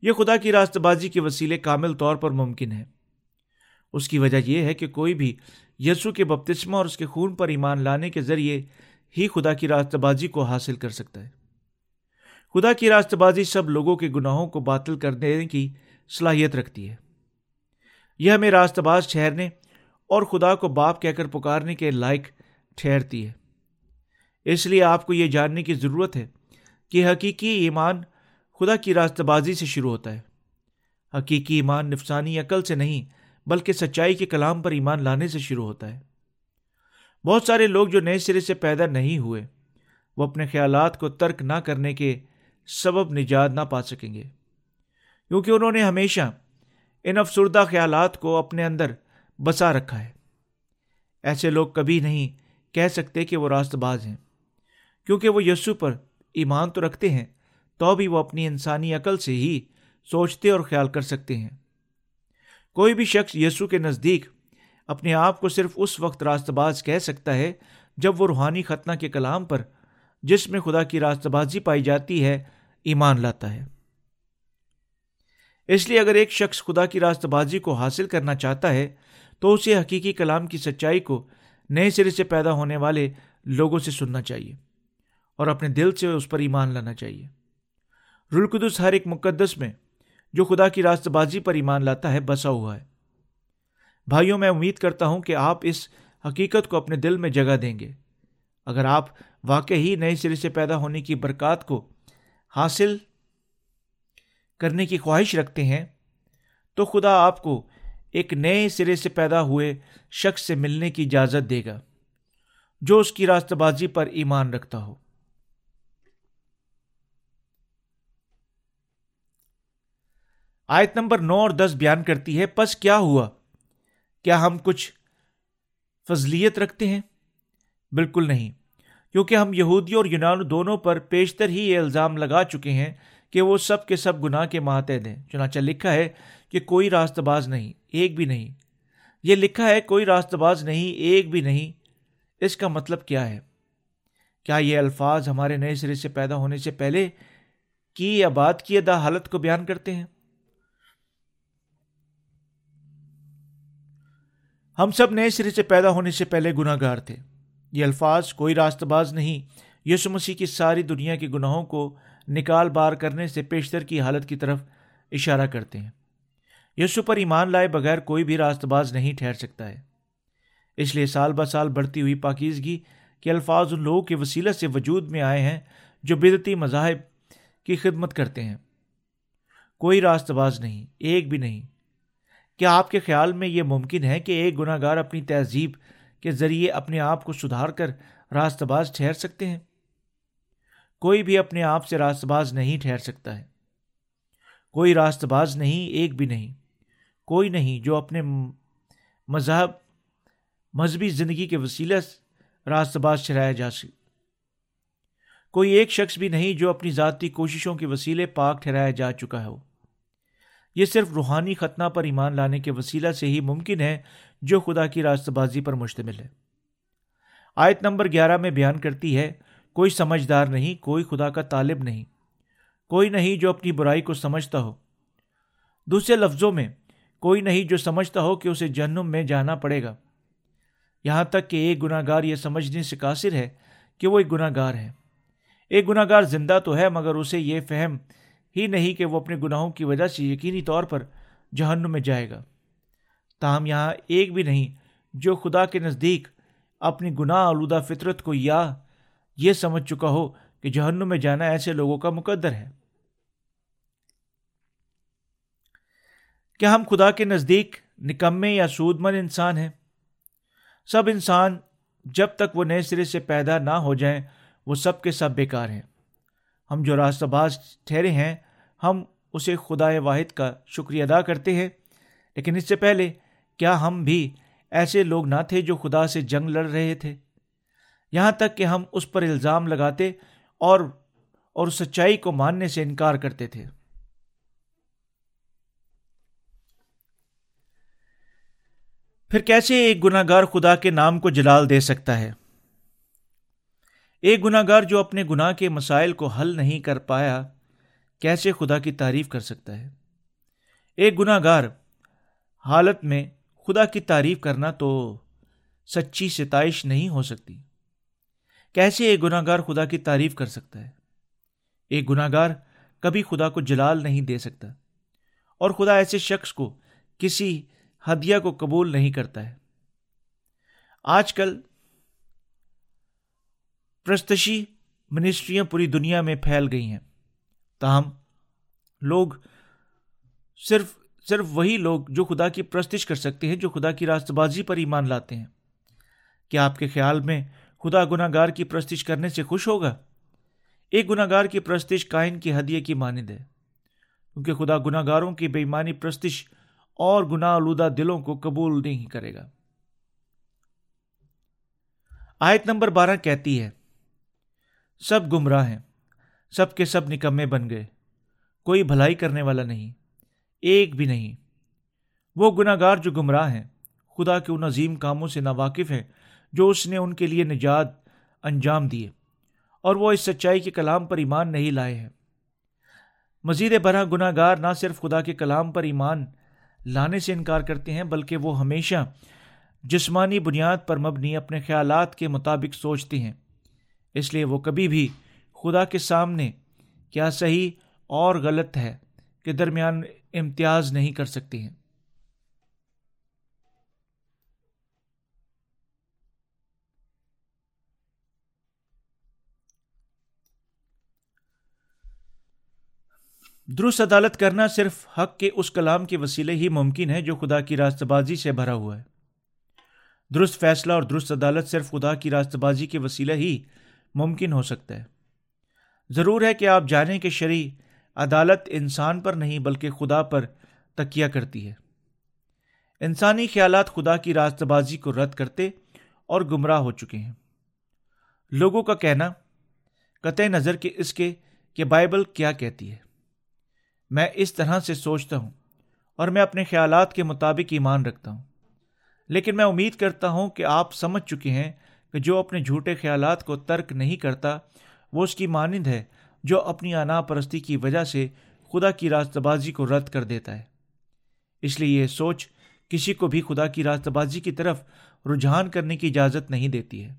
یہ خدا کی راست بازی کے وسیلے کامل طور پر ممکن ہے اس کی وجہ یہ ہے کہ کوئی بھی یسو کے بپتسمہ اور اس کے خون پر ایمان لانے کے ذریعے ہی خدا کی راست بازی کو حاصل کر سکتا ہے۔ خدا کی راست بازی سب لوگوں کے گناہوں کو باطل کر دینے کی صلاحیت رکھتی ہے۔ یہ ہمیں راست باز ٹھہرنے اور خدا کو باپ کہہ کر پکارنے کے لائق ٹھہرتی ہے۔ اس لیے آپ کو یہ جاننے کی ضرورت ہے کہ حقیقی ایمان خدا کی راست بازی سے شروع ہوتا ہے۔ حقیقی ایمان نفسانی عقل سے نہیں، بلکہ سچائی کے کلام پر ایمان لانے سے شروع ہوتا ہے۔ بہت سارے لوگ جو نئے سرے سے پیدا نہیں ہوئے، وہ اپنے خیالات کو ترک نہ کرنے کے سبب نجات نہ پا سکیں گے۔ کیونکہ انہوں نے ہمیشہ ان افسردہ خیالات کو اپنے اندر بسا رکھا ہے۔ ایسے لوگ کبھی نہیں کہہ سکتے کہ وہ راست باز ہیں۔ کیونکہ وہ یسو پر ایمان تو رکھتے ہیں، تو بھی وہ اپنی انسانی عقل سے ہی سوچتے اور خیال کر سکتے ہیں۔ کوئی بھی شخص یسو کے نزدیک اپنے آپ کو صرف اس وقت راست باز کہہ سکتا ہے جب وہ روحانی ختنہ کے کلام پر، جس میں خدا کی راست بازی پائی جاتی ہے، ایمان لاتا ہے۔ اس لیے اگر ایک شخص خدا کی راست بازی کو حاصل کرنا چاہتا ہے، تو اسے حقیقی کلام کی سچائی کو نئے سرے سے پیدا ہونے والے لوگوں سے سننا چاہیے۔ اور اپنے دل سے اس پر ایمان لانا چاہیے۔ رلقدس ہر ایک مقدس میں جو خدا کی راست بازی پر ایمان لاتا ہے، بسا ہوا ہے۔ بھائیوں، میں امید کرتا ہوں کہ آپ اس حقیقت کو اپنے دل میں جگہ دیں گے۔ اگر آپ واقعی نئے سرے سے پیدا ہونے کی برکات کو حاصل کرنے کی خواہش رکھتے ہیں، تو خدا آپ کو ایک نئے سرے سے پیدا ہوئے شخص سے ملنے کی اجازت دے گا، جو اس کی راست بازی پر ایمان رکھتا ہو۔ آیت نمبر نو اور دس بیان کرتی ہے، پس کیا ہوا؟ کیا ہم کچھ فضلیت رکھتے ہیں؟ بالکل نہیں، کیونکہ ہم یہودی اور یونان دونوں پر پیشتر ہی یہ الزام لگا چکے ہیں کہ وہ سب کے سب گناہ کے ماتحد ہیں۔ چنانچہ لکھا ہے کہ کوئی راست باز نہیں، ایک بھی نہیں۔ یہ لکھا ہے، کوئی راست باز نہیں، ایک بھی نہیں۔ اس کا مطلب کیا ہے؟ کیا یہ الفاظ ہمارے نئے سرے سے پیدا ہونے سے پہلے کی یا بات کی ادا حالت کو بیان کرتے ہیں؟ ہم سب نئے سرے سے پیدا ہونے سے پہلے گناہ گار تھے۔ یہ الفاظ کوئی راست باز نہیں۔ یسو مسیح کی ساری دنیا کے گناہوں کو نکال بار کرنے سے پیشتر کی حالت کی طرف اشارہ کرتے ہیں۔ یسو پر ایمان لائے بغیر کوئی بھی راست باز نہیں ٹھہر سکتا ہے۔ اس لیے سال ب سال بڑھتی ہوئی پاکیزگی کے الفاظ ان لوگوں کے وسیلہ سے وجود میں آئے ہیں جو بدتی مذاہب کی خدمت کرتے ہیں۔ کوئی راست باز نہیں، ایک بھی نہیں۔ کیا آپ کے خیال میں یہ ممکن ہے کہ ایک گناہ گار اپنی تہذیب کے ذریعے اپنے آپ کو سدھار کر راست باز ٹھہر سکتے ہیں؟ کوئی بھی اپنے آپ سے راست باز نہیں ٹھہر سکتا ہے۔ کوئی راست باز نہیں، ایک بھی نہیں۔ کوئی نہیں جو اپنے مذہب، مذہبی زندگی کے وسیلہ راست باز چلایا جا سکے۔ کوئی ایک شخص بھی نہیں جو اپنی ذاتی کوششوں کے وسیلے پاک ٹھہرایا جا چکا ہو۔ یہ صرف روحانی ختنہ پر ایمان لانے کے وسیلہ سے ہی ممکن ہے جو خدا کی راست بازی پر مشتمل ہے۔ آیت نمبر گیارہ میں بیان کرتی ہے، کوئی سمجھدار نہیں، کوئی خدا کا طالب نہیں، کوئی نہیں جو اپنی برائی کو سمجھتا ہو۔ دوسرے لفظوں میں، کوئی نہیں جو سمجھتا ہو کہ اسے جنم میں جانا پڑے گا۔ یہاں تک کہ ایک گناہ گار یہ سمجھنے سے قاصر ہے کہ وہ ایک گناہ گار ہے۔ ایک گناہ گار زندہ تو ہے، مگر اسے یہ فہم ہی نہیں کہ وہ اپنے گناہوں کی وجہ سے یقینی طور پر جہنم میں جائے گا۔ تاہم یہاں ایک بھی نہیں، جو خدا کے نزدیک اپنی گناہ آلودہ فطرت کو یا یہ سمجھ چکا ہو کہ جہنم میں جانا ایسے لوگوں کا مقدر ہے۔ کیا ہم خدا کے نزدیک نکمے یا سود مند انسان ہیں؟ سب انسان جب تک وہ نئے سرے سے پیدا نہ ہو جائیں، وہ سب کے سب بیکار ہیں۔ ہم جو راستہ باز ٹھہرے ہیں، ہم اسے خدا واحد کا شکریہ ادا کرتے ہیں۔ لیکن اس سے پہلے، کیا ہم بھی ایسے لوگ نہ تھے جو خدا سے جنگ لڑ رہے تھے؟ یہاں تک کہ ہم اس پر الزام لگاتے اور اور سچائی کو ماننے سے انکار کرتے تھے۔ پھر کیسے ایک گناہ گار خدا کے نام کو جلال دے سکتا ہے؟ ایک گناہ گار جو اپنے گناہ کے مسائل کو حل نہیں کر پایا، کیسے خدا کی تعریف کر سکتا ہے؟ ایک گناہ گار حالت میں خدا کی تعریف کرنا تو سچی ستائش نہیں ہو سکتی۔ کیسے ایک گناہ گار خدا کی تعریف کر سکتا ہے؟ ایک گناہ گار کبھی خدا کو جلال نہیں دے سکتا، اور خدا ایسے شخص کو کسی ہدیہ کو قبول نہیں کرتا ہے۔ آج کل پرستشی منسٹریاں پوری دنیا میں پھیل گئی ہیں۔ تاہم، لوگ صرف صرف وہی لوگ جو خدا کی پرستش کر سکتے ہیں، جو خدا کی راست بازی پر ایمان لاتے ہیں۔ کیا آپ کے خیال میں خدا گناہ گار کی پرستش کرنے سے خوش ہوگا؟ ایک گناہ گار کی پرستش کائن کی ہدیے کی مانند ہے۔ کیونکہ خدا گناہ گاروں کی بےمانی پرستش اور گناہ آلودہ دلوں کو قبول نہیں کرے گا۔ آیت نمبر بارہ کہتی ہے سب گمراہ ہیں، سب کے سب نکمے بن گئے۔ کوئی بھلائی کرنے والا نہیں، ایک بھی نہیں۔ وہ گناہ گار جو گمراہ ہیں، خدا کے ان عظیم کاموں سے ناواقف ہیں جو اس نے ان کے لیے نجات انجام دیے۔ اور وہ اس سچائی کے کلام پر ایمان نہیں لائے ہیں۔ مزید برہ گناہ گار نہ صرف خدا کے کلام پر ایمان لانے سے انکار کرتے ہیں، بلکہ وہ ہمیشہ جسمانی بنیاد پر مبنی اپنے خیالات کے مطابق سوچتے ہیں۔ اس لیے وہ کبھی بھی خدا کے سامنے کیا صحیح اور غلط ہے کے درمیان امتیاز نہیں کر سکتی ہیں۔ درست عدالت کرنا صرف حق کے اس کلام کے وسیلے ہی ممکن ہے جو خدا کی راست بازی سے بھرا ہوا ہے۔ درست فیصلہ اور درست عدالت صرف خدا کی راست بازی کے وسیلے ہی ممکن ہو سکتا ہے۔ ضرور ہے کہ آپ جانیں کہ شرع عدالت انسان پر نہیں بلکہ خدا پر تکیہ کرتی ہے۔ انسانی خیالات خدا کی راست بازی کو رد کرتے اور گمراہ ہو چکے ہیں۔ لوگوں کا کہنا، قطع نظر کے اس کے، کہ بائبل کیا کہتی ہے۔ میں اس طرح سے سوچتا ہوں اور میں اپنے خیالات کے مطابق ایمان رکھتا ہوں۔ لیکن میں امید کرتا ہوں کہ آپ سمجھ چکے ہیں کہ جو اپنے جھوٹے خیالات کو ترک نہیں کرتا، وہ اس کی مانند ہے جو اپنی انا پرستی کی وجہ سے خدا کی راست بازی کو رد کر دیتا ہے۔ اس لیے یہ سوچ کسی کو بھی خدا کی راست بازی کی طرف رجحان کرنے کی اجازت نہیں دیتی ہے۔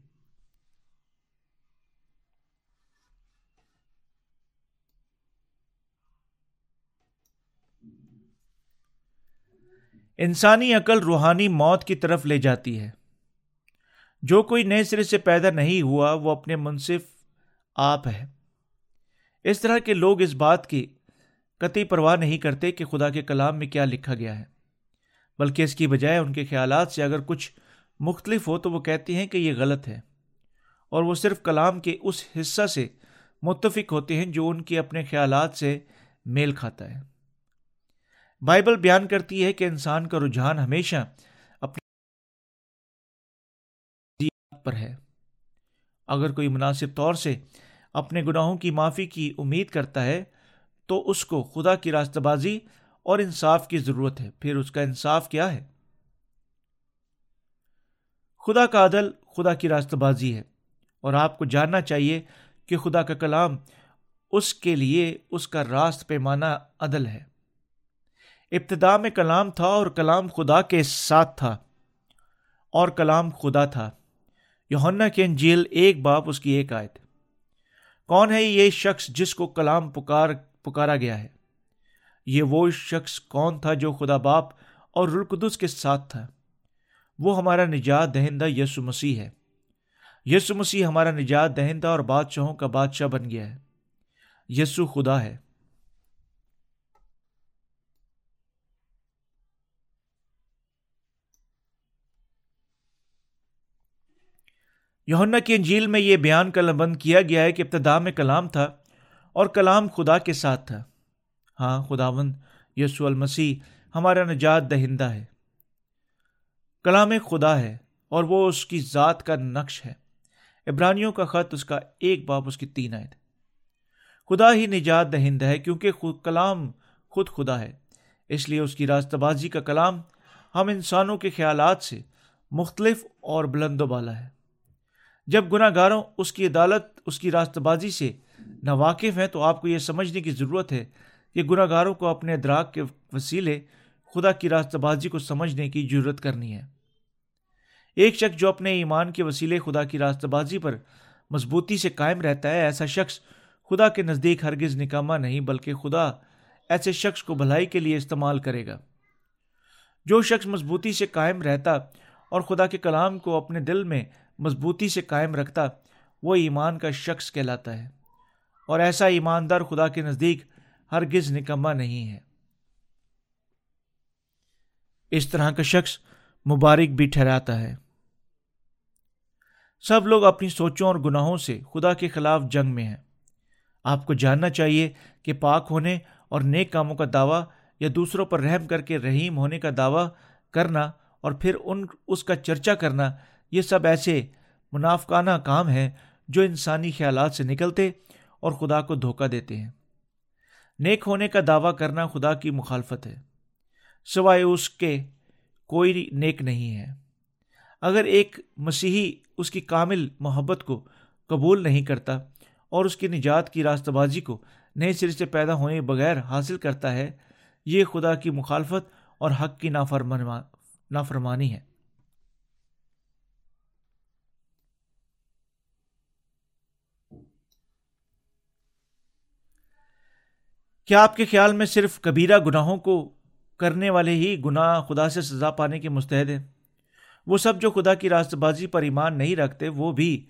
انسانی عقل روحانی موت کی طرف لے جاتی ہے۔ جو کوئی نئے سرے سے پیدا نہیں ہوا، وہ اپنے منصف آپ ہے۔ اس طرح کے لوگ اس بات کی قطعی پرواہ نہیں کرتے کہ خدا کے کلام میں کیا لکھا گیا ہے۔ بلکہ اس کی بجائے ان کے خیالات سے اگر کچھ مختلف ہو تو وہ کہتے ہیں کہ یہ غلط ہے۔ اور وہ صرف کلام کے اس حصہ سے متفق ہوتے ہیں جو ان کے اپنے خیالات سے میل کھاتا ہے۔ بائبل بیان کرتی ہے کہ انسان کا رجحان ہمیشہ پر ہے۔ اگر کوئی مناسب طور سے اپنے گناہوں کی معافی کی امید کرتا ہے، تو اس کو خدا کی راستہ بازی اور انصاف کی ضرورت ہے۔ پھر اس کا انصاف کیا ہے؟ خدا کا عدل خدا کی راستہ بازی ہے اور آپ کو جاننا چاہیے کہ خدا کا کلام اس کے لیے اس کا راست پیمانہ عدل ہے۔ ابتدا میں کلام تھا اور کلام خدا کے ساتھ تھا اور کلام خدا تھا۔ یونا کے انجیل ایک باپ اس کی ایک آیت۔ کون ہے یہ شخص جس کو کلام پکار، پکارا گیا ہے؟ یہ وہ شخص کون تھا جو خدا باپ اور رلقدس کے ساتھ تھا؟ وہ ہمارا نجات دہندہ یسو مسیح ہے۔ یسو مسیح ہمارا نجات دہندہ اور بادشاہوں کا بادشاہ بن گیا ہے۔ یسو خدا ہے۔ یونا کی انجیل میں یہ بیان کلم بند کیا گیا ہے کہ ابتدا میں کلام تھا اور کلام خدا کے ساتھ تھا۔ ہاں خداوند یسو المسیح ہمارا نجات دہندہ ہے۔ کلام خدا ہے اور وہ اس کی ذات کا نقش ہے۔ ابرانیوں کا خط اس کا ایک باپ، اس کی تین آئے خدا ہی نجات دہند ہے کیونکہ خود کلام خود خدا ہے۔ اس لیے اس کی راستہ بازی کا کلام ہم انسانوں کے خیالات سے مختلف اور بلند و بالا ہے۔ جب گناہ گاروں اس کی عدالت، اس کی راستہ بازی سے ناواقف ہیں تو آپ کو یہ سمجھنے کی ضرورت ہے کہ گناہ گاروں کو اپنے ادراک کے وسیلے خدا کی راستہ بازی کو سمجھنے کی ضرورت کرنی ہے۔ ایک شخص جو اپنے ایمان کے وسیلے خدا کی راستہ بازی پر مضبوطی سے قائم رہتا ہے، ایسا شخص خدا کے نزدیک ہرگز نکامہ نہیں، بلکہ خدا ایسے شخص کو بھلائی کے لیے استعمال کرے گا۔ جو شخص مضبوطی سے قائم رہتا اور خدا کے کلام کو اپنے دل میں مضبوطی سے قائم رکھتا، وہ ایمان کا شخص کہلاتا ہے۔ اور ایسا ایماندار خدا کے نزدیک ہرگز نکمہ نہیں ہے۔ اس طرح کا شخص مبارک بھی ٹھہراتا ہے۔ سب لوگ اپنی سوچوں اور گناہوں سے خدا کے خلاف جنگ میں ہیں۔ آپ کو جاننا چاہیے کہ پاک ہونے اور نیک کاموں کا دعویٰ یا دوسروں پر رحم کر کے رحیم ہونے کا دعویٰ کرنا اور پھر ان، اس کا چرچا کرنا یہ سب ایسے منافقانہ کام ہیں جو انسانی خیالات سے نکلتے اور خدا کو دھوکہ دیتے ہیں۔ نیک ہونے کا دعویٰ کرنا خدا کی مخالفت ہے۔ سوائے اس کے کوئی نیک نہیں ہے۔ اگر ایک مسیحی اس کی کامل محبت کو قبول نہیں کرتا اور اس کی نجات کی راستہ بازی کو نئے سرے سے پیدا ہونے بغیر حاصل کرتا ہے، یہ خدا کی مخالفت اور حق کی نافرمانی ہے۔ کیا آپ کے خیال میں صرف کبیرہ گناہوں کو کرنے والے ہی گناہ خدا سے سزا پانے کے مستحد ہیں؟ وہ سب جو خدا کی راست بازی پر ایمان نہیں رکھتے، وہ بھی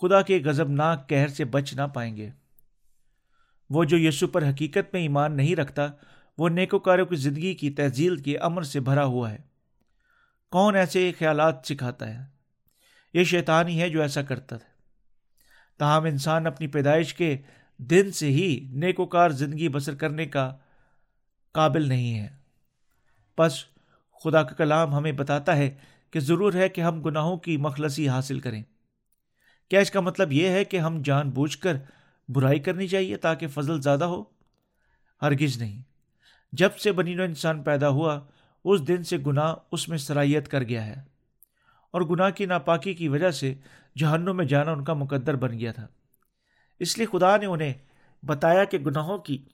خدا کے غزب ناک کہر سے بچ نہ پائیں گے۔ وہ جو یسو پر حقیقت میں ایمان نہیں رکھتا، وہ نیکوکاروں کی زندگی کی تہذیل کے امر سے بھرا ہوا ہے۔ کون ایسے خیالات سکھاتا ہے؟ یہ شیطان ہی ہے جو ایسا کرتا ہے تاہم انسان اپنی پیدائش کے دن سے ہی نیکوکار زندگی بسر کرنے کا قابل نہیں ہے۔ بس خدا کا کلام ہمیں بتاتا ہے کہ ضرور ہے کہ ہم گناہوں کی مخلصی حاصل کریں۔ کیا اس کا مطلب یہ ہے کہ ہم جان بوجھ کر برائی کرنی چاہیے تاکہ فضل زیادہ ہو؟ ہرگز نہیں۔ جب سے بنی نو انسان پیدا ہوا، اس دن سے گناہ اس میں صلاحیت کر گیا ہے۔ اور گناہ کی ناپاکی کی وجہ سے جہنوں میں جانا ان کا مقدر بن گیا تھا۔ اس لیے خدا نے انہیں بتایا کہ گناہوں کی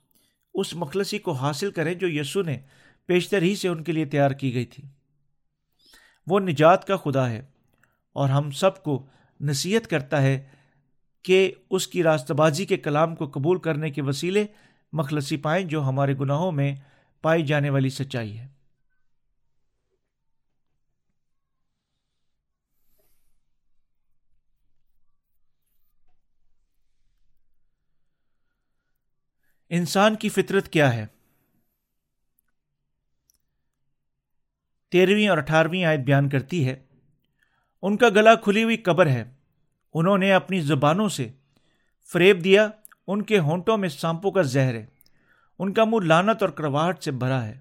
اس مخلصی کو حاصل کریں جو یسو نے پیشتر ہی سے ان کے لیے تیار کی گئی تھی۔ وہ نجات کا خدا ہے اور ہم سب کو نصیحت کرتا ہے کہ اس کی راستہ بازی کے کلام کو قبول کرنے کے وسیلے مخلصی پائیں جو ہمارے گناہوں میں پائی جانے والی سچائی ہے۔ انسان کی فطرت کیا ہے؟ تیرہویں اور اٹھارہویں آیت بیان کرتی ہے، ان کا گلا کھلی ہوئی قبر ہے، انہوں نے اپنی زبانوں سے فریب دیا، ان کے ہونٹوں میں سانپوں کا زہر ہے، ان کا منہ لانت اور کرواہٹ سے بھرا ہے،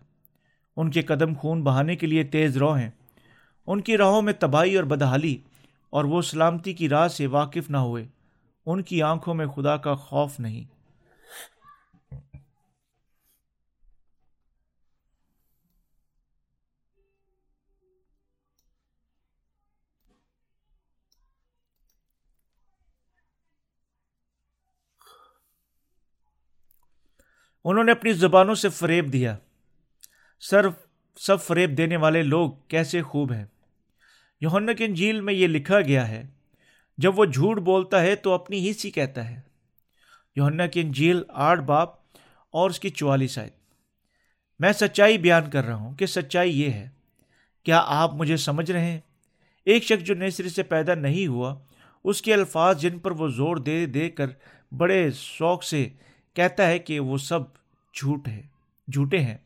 ان کے قدم خون بہانے کے لیے تیز رو ہیں، ان کی راہوں میں تباہی اور بدحالی، اور وہ سلامتی کی راہ سے واقف نہ ہوئے، ان کی آنکھوں میں خدا کا خوف نہیں۔ انہوں نے اپنی زبانوں سے فریب دیا۔ سر، سب فریب دینے والے لوگ کیسے خوب ہیں۔ یوہنا کی انجیل میں یہ لکھا گیا ہے، جب وہ جھوٹ بولتا ہے تو اپنی ہی سی کہتا ہے۔ یوہنا کی انجیل آٹھ باپ اور اس کی چوالیس آئے میں سچائی بیان کر رہا ہوں کہ سچائی یہ ہے، کیا آپ مجھے سمجھ رہے ہیں؟ ایک شخص جو نئے سے پیدا نہیں ہوا، اس کے الفاظ جن پر وہ زور دے دے کر بڑے شوق سے کہتا ہے کہ وہ سب جھوٹ ہے، جھوٹے ہیں۔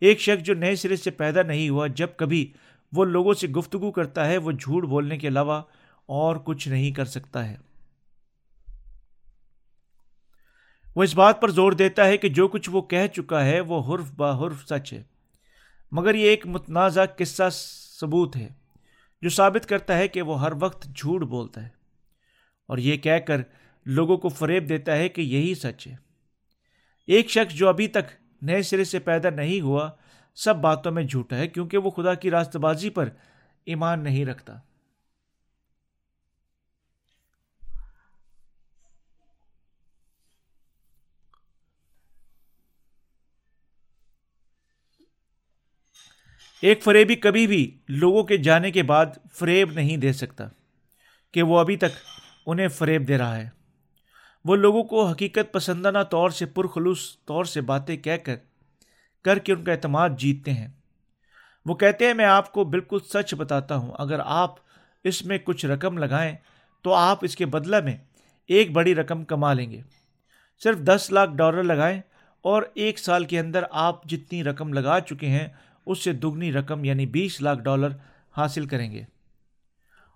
ایک شخص جو نئے سرے سے پیدا نہیں ہوا، جب کبھی وہ لوگوں سے گفتگو کرتا ہے، وہ جھوٹ بولنے کے علاوہ اور کچھ نہیں کر سکتا ہے۔ وہ اس بات پر زور دیتا ہے کہ جو کچھ وہ کہہ چکا ہے، وہ حرف با حرف سچ ہے۔ مگر یہ ایک متنازع قصہ ثبوت ہے، جو ثابت کرتا ہے کہ وہ ہر وقت جھوٹ بولتا ہے۔ اور یہ کہہ کر لوگوں کو فریب دیتا ہے کہ یہی سچ ہے۔ ایک شخص جو ابھی تک نئے سرے سے پیدا نہیں ہوا، سب باتوں میں جھوٹا ہے کیونکہ وہ خدا کی راست بازی پر ایمان نہیں رکھتا۔ ایک فریبی کبھی بھی لوگوں کے جانے کے بعد فریب نہیں دے سکتا کہ وہ ابھی تک انہیں فریب دے رہا ہے۔ وہ لوگوں کو حقیقت پسندانہ طور سے پرخلوص طور سے باتیں کہہ کر کر کے ان کا اعتماد جیتتے ہیں۔ وہ کہتے ہیں، میں آپ کو بالکل سچ بتاتا ہوں، اگر آپ اس میں کچھ رقم لگائیں تو آپ اس کے بدلہ میں ایک بڑی رقم کما لیں گے۔ صرف دس لاکھ ڈالر لگائیں اور ایک سال کے اندر آپ جتنی رقم لگا چکے ہیں، اس سے دگنی رقم یعنی بیس لاکھ ڈالر حاصل کریں گے۔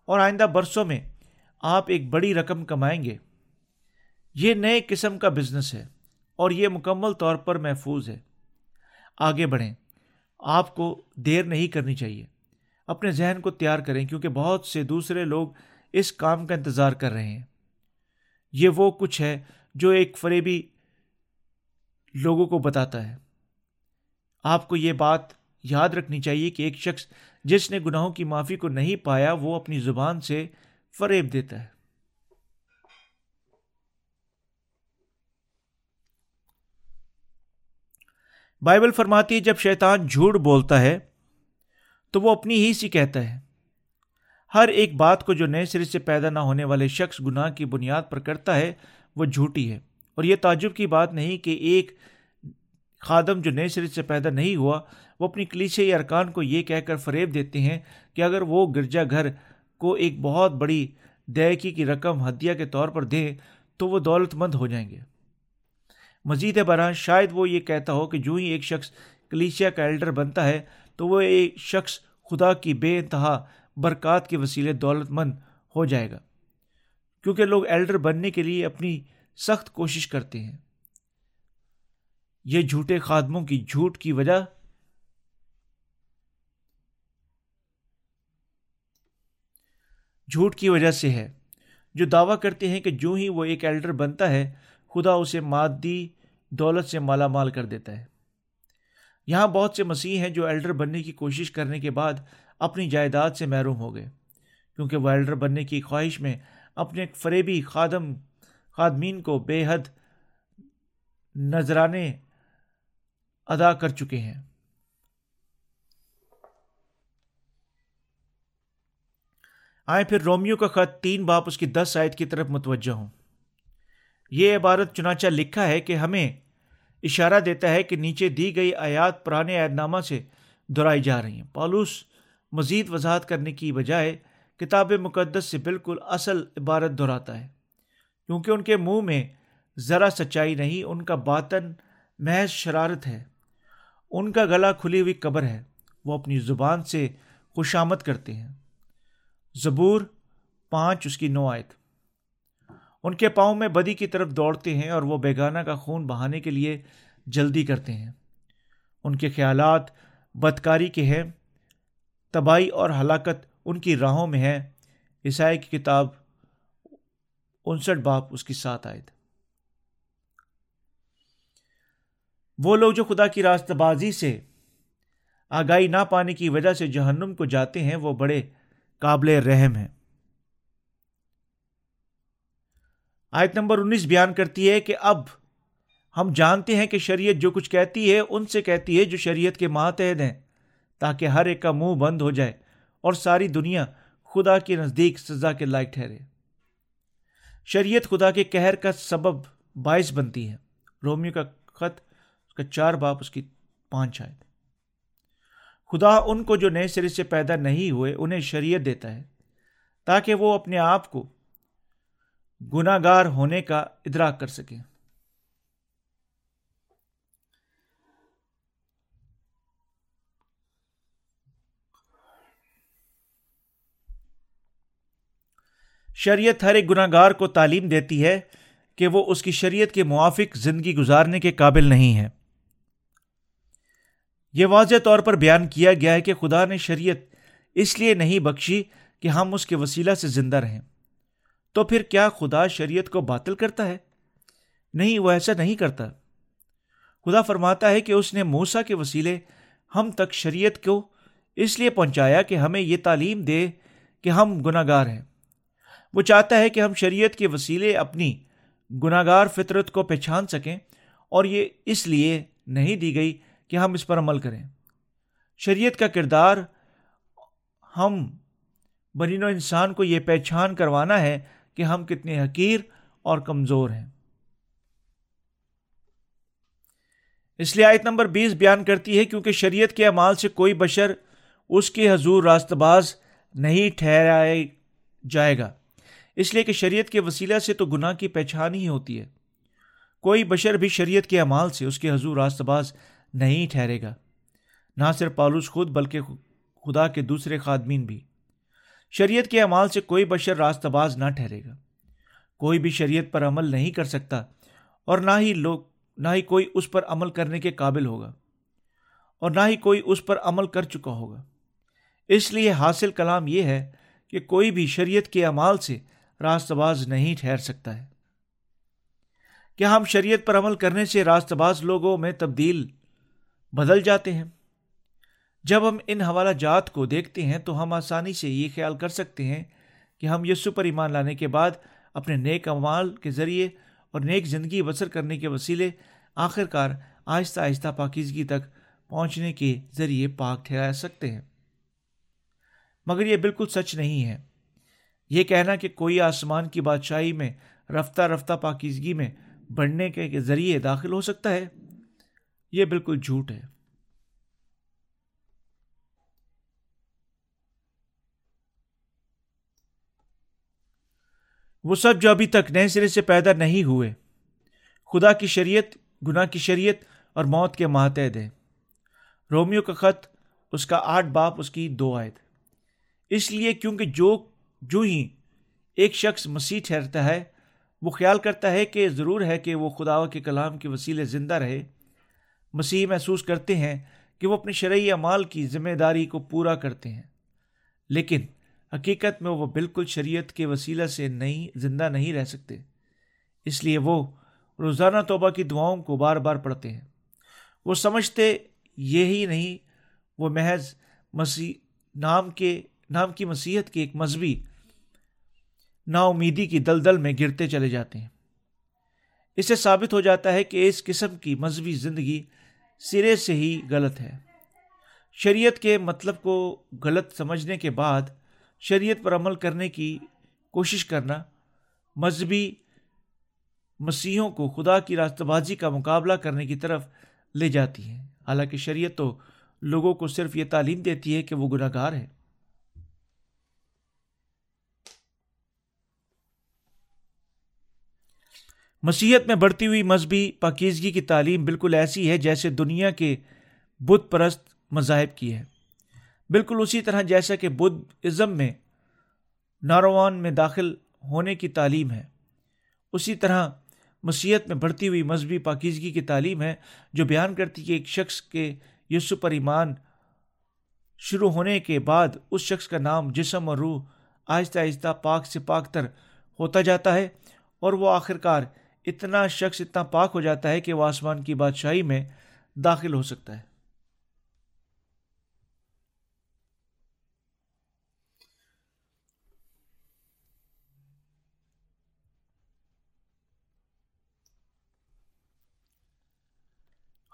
اور آئندہ برسوں میں آپ ایک بڑی رقم کمائیں گے۔ یہ نئے قسم کا بزنس ہے اور یہ مکمل طور پر محفوظ ہے۔ آگے بڑھیں۔ آپ کو دیر نہیں کرنی چاہیے۔ اپنے ذہن کو تیار کریں کیونکہ بہت سے دوسرے لوگ اس کام کا انتظار کر رہے ہیں۔ یہ وہ کچھ ہے جو ایک فریبی لوگوں کو بتاتا ہے۔ آپ کو یہ بات یاد رکھنی چاہیے کہ ایک شخص جس نے گناہوں کی معافی کو نہیں پایا وہ اپنی زبان سے فریب دیتا ہے۔ بائبل فرماتی ہے، جب شیطان جھوٹ بولتا ہے، تو وہ اپنی ہی سی کہتا ہے۔ ہر ایک بات کو جو نئے سرے سے پیدا نہ ہونے والے شخص گناہ کی بنیاد پر کرتا ہے، وہ جھوٹی ہے۔ اور یہ تعجب کی بات نہیں کہ ایک خادم جو نئے سرے سے پیدا نہیں ہوا، وہ اپنی کلیچے یا ارکان کو یہ کہہ کر فریب دیتے ہیں کہ اگر وہ گرجا گھر کو ایک بہت بڑی دیکی کی رقم ہدیہ کے طور پر دیں، تو وہ دولت مند ہو جائیں گے۔ مزید برآں شاید وہ یہ کہتا ہو کہ جو ہی ایک شخص کلیشیا کا ایلڈر بنتا ہے، تو وہ ایک شخص خدا کی بے انتہا برکات کے وسیلے دولت مند ہو جائے گا۔ کیونکہ لوگ ایلڈر بننے کے لیے اپنی سخت کوشش کرتے ہیں۔ یہ جھوٹے خادموں کی جھوٹ کی وجہ جھوٹ کی وجہ سے ہے۔ جو دعویٰ کرتے ہیں کہ جو ہی وہ ایک ایلڈر بنتا ہے، خدا اسے مادی دولت سے مالا مال کر دیتا ہے۔ یہاں بہت سے مسیح ہیں جو ایلڈر بننے کی کوشش کرنے کے بعد اپنی جائیداد سے محروم ہو گئے۔ کیونکہ وہ ایلڈر بننے کی خواہش میں اپنے فریبی خادم، خادمین کو بے حد نذرانے ادا کر چکے ہیں۔ آئے پھر رومیو کا خط تین باپ اس کی دس آیت کی طرف متوجہ ہوں۔ یہ عبارت چنانچہ لکھا ہے کہ ہمیں اشارہ دیتا ہے کہ نیچے دی گئی آیات پرانے عید نامہ سے دہرائی جا رہی ہیں۔ پالوس مزید وضاحت کرنے کی بجائے کتاب مقدس سے بالکل اصل عبارت دہراتا ہے۔ کیونکہ ان کے منہ میں ذرا سچائی نہیں، ان کا باطن محض شرارت ہے۔ ان کا گلا کھلی ہوئی قبر ہے، وہ اپنی زبان سے خوشامد کرتے ہیں۔ زبور پانچ اس کی نو آیت۔ ان کے پاؤں میں بدی کی طرف دوڑتے ہیں اور وہ بیگانہ کا خون بہانے کے لیے جلدی کرتے ہیں۔ ان کے خیالات بدکاری کے ہیں، تباہی اور ہلاکت ان کی راہوں میں ہے۔ عیسائی کی کتاب انسٹھ باپ اس کی سات آیت۔ وہ لوگ جو خدا کی راست بازی سے آگاہی نہ پانے کی وجہ سے جہنم کو جاتے ہیں، وہ بڑے قابل رحم ہے آیت نمبر انیس بیان کرتی ہے کہ اب ہم جانتے ہیں کہ شریعت جو کچھ کہتی ہے، ان سے کہتی ہے جو شریعت کے ماتحد ہیں، تاکہ ہر ایک کا منہ بند ہو جائے اور ساری دنیا خدا کے نزدیک سزا کے لائق ٹھہرے۔ شریعت خدا کے قہر کا سبب باعث بنتی ہے۔ رومیو کا خط، اس کا چار باپ، اس کی پانچ آئے خدا ان کو جو نئے سرے سے پیدا نہیں ہوئے، انہیں شریعت دیتا ہے، تاکہ وہ اپنے آپ کو گناہ گار ہونے کا ادراک کر سکیں شریعت ہر ایک گناہ گار کو تعلیم دیتی ہے کہ وہ اس کی شریعت کے موافق زندگی گزارنے کے قابل نہیں ہے۔ یہ واضح طور پر بیان کیا گیا ہے کہ خدا نے شریعت اس لیے نہیں بخشی کہ ہم اس کے وسیلہ سے زندہ رہیں۔ تو پھر کیا خدا شریعت کو باطل کرتا ہے؟ نہیں، وہ ایسا نہیں کرتا۔ خدا فرماتا ہے کہ اس نے موسا کے وسیلے ہم تک شریعت کو اس لیے پہنچایا کہ ہمیں یہ تعلیم دے کہ ہم گناہ گار ہیں۔ وہ چاہتا ہے کہ ہم شریعت کے وسیلے اپنی گناہ گار فطرت کو پہچان سکیں اور یہ اس لیے نہیں دی گئی کہ ہم اس پر عمل کریں۔ شریعت کا کردار ہم برین و انسان کو یہ پہچان کروانا ہے کہ ہم کتنے حقیر اور کمزور ہیں۔ اس لیے آیت نمبر بیس بیان کرتی ہے کیونکہ شریعت کے اعمال سے کوئی بشر اس کے حضور راست باز نہیں ٹھہرائے جائے گا۔ اس لیے کہ شریعت کے وسیلہ سے تو گناہ کی پہچان ہی ہوتی ہے۔ کوئی بشر بھی شریعت کے اعمال سے اس کے حضور راست باز نہیں ٹھہرے گا۔ نہ صرف پالوس خود بلکہ خدا کے دوسرے خادمین بھی۔ شریعت کے اعمال سے کوئی بشر راست باز نہ ٹھہرے گا۔ کوئی بھی شریعت پر عمل نہیں کر سکتا اور نہ ہی لوگ، نہ ہی کوئی اس پر عمل کرنے کے قابل ہوگا اور نہ ہی کوئی اس پر عمل کر چکا ہوگا۔ اس لیے حاصل کلام یہ ہے کہ کوئی بھی شریعت کے اعمال سے راست باز نہیں ٹھہر سکتا ہے۔ کیا ہم شریعت پر عمل کرنے سے راست باز لوگوں میں تبدیل بدل جاتے ہیں؟ جب ہم ان حوالہ جات کو دیکھتے ہیں تو ہم آسانی سے یہ خیال کر سکتے ہیں کہ ہم یسو پر ایمان لانے کے بعد اپنے نیک امال کے ذریعے اور نیک زندگی بسر کرنے کے وسیلے آخر کار آہستہ آہستہ پاکیزگی تک پہنچنے کے ذریعے پاک ٹھہرا سکتے ہیں۔ مگر یہ بالکل سچ نہیں ہے۔ یہ کہنا کہ کوئی آسمان کی بادشاہی میں رفتہ رفتہ پاکیزگی میں بڑھنے کے ذریعے داخل ہو سکتا ہے، یہ بالکل جھوٹ ہے۔ وہ سب جو ابھی تک نئے سرے سے پیدا نہیں ہوئے۔ خدا کی شریعت، گناہ کی شریعت اور موت کے ماتحد ہے۔ رومیو کا خط، اس کا آٹھ باپ، اس کی دو آئے اس لیے کیونکہ جو جو ہی ایک شخص مسیح ٹھہرتا ہے، وہ خیال کرتا ہے کہ ضرور ہے کہ وہ خدا کے کلام کے وسیلے زندہ رہے۔ مسیح محسوس کرتے ہیں کہ وہ اپنے شرعی اعمال کی ذمہ داری کو پورا کرتے ہیں۔ لیکن حقیقت میں وہ بالکل شریعت کے وسیلہ سے نہیں، زندہ نہیں رہ سکتے۔ اس لیے وہ روزانہ توبہ کی دعاؤں کو بار بار پڑھتے ہیں۔ وہ سمجھتے یہی نہیں، وہ محض مسیح، نام کے، نام کی مسیحت کی ایک مذہبی نا امیدی کی دلدل میں گرتے چلے جاتے ہیں۔ اس سے ثابت ہو جاتا ہے کہ اس قسم کی مذہبی زندگی سرے سے ہی غلط ہے۔ شریعت کے مطلب کو غلط سمجھنے کے بعد شریعت پر عمل کرنے کی کوشش کرنا، مذہبی مسیحوں کو خدا کی راستہ بازی کا مقابلہ کرنے کی طرف لے جاتی ہے حالانکہ شریعت تو لوگوں کو صرف یہ تعلیم دیتی ہے کہ وہ گناہ گار ہے مسیحت میں بڑھتی ہوئی مذہبی پاکیزگی کی تعلیم بالکل ایسی ہے جیسے دنیا کے بت پرست مذاہب کی ہے۔ بالکل اسی طرح جیسا کہ بدھ ازم میں ناروان میں داخل ہونے کی تعلیم ہے۔ اسی طرح مسیحت میں بڑھتی ہوئی مذہبی پاکیزگی کی تعلیم ہے، جو بیان کرتی کہ ایک شخص کے یسو پر ایمان شروع ہونے کے بعد اس شخص کا نام جسم اور روح آہستہ آہستہ پاک سے پاک تر ہوتا جاتا ہے اور وہ آخر کار اتنا شخص اتنا پاک ہو جاتا ہے کہ وہ آسمان کی بادشاہی میں داخل ہو سکتا ہے۔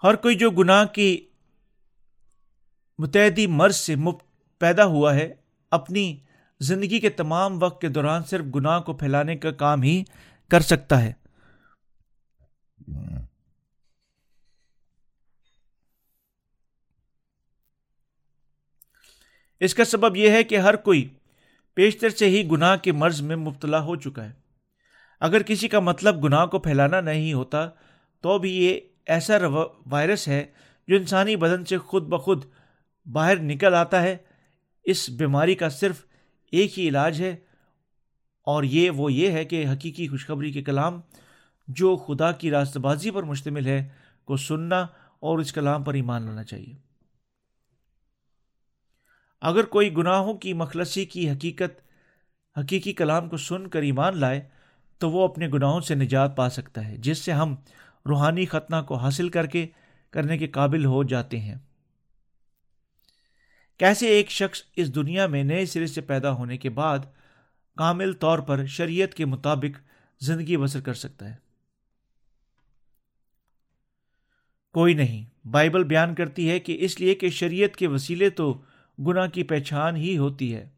ہر کوئی جو گناہ کی متحدی مرض سے مفت پیدا ہوا ہے، اپنی زندگی کے تمام وقت کے دوران صرف گناہ کو پھیلانے کا کام ہی کر سکتا ہے۔ اس کا سبب یہ ہے کہ ہر کوئی پیشتر سے ہی گناہ کے مرض میں مبتلا ہو چکا ہے۔ اگر کسی کا مطلب گناہ کو پھیلانا نہیں ہوتا، تو بھی یہ ایسا وائرس ہے جو انسانی بدن سے خود بخود باہر نکل آتا ہے۔ اس بیماری کا صرف ایک ہی علاج ہے۔ اور یہ وہ یہ ہے کہ حقیقی خوشخبری کے کلام جو خدا کی راست بازی پر مشتمل ہے، کو سننا اور اس کلام پر ایمان لانا چاہیے۔ اگر کوئی گناہوں کی مخلصی کی حقیقت حقیقی کلام کو سن کر ایمان لائے، تو وہ اپنے گناہوں سے نجات پا سکتا ہے، جس سے ہم روحانی ختنہ کو حاصل کر کے کرنے کے قابل ہو جاتے ہیں۔ کیسے ایک شخص اس دنیا میں نئے سرے سے پیدا ہونے کے بعد کامل طور پر شریعت کے مطابق زندگی بسر کر سکتا ہے؟ کوئی نہیں۔ بائبل بیان کرتی ہے کہ اس لیے کہ شریعت کے وسیلے تو گناہ کی پہچان ہی ہوتی ہے۔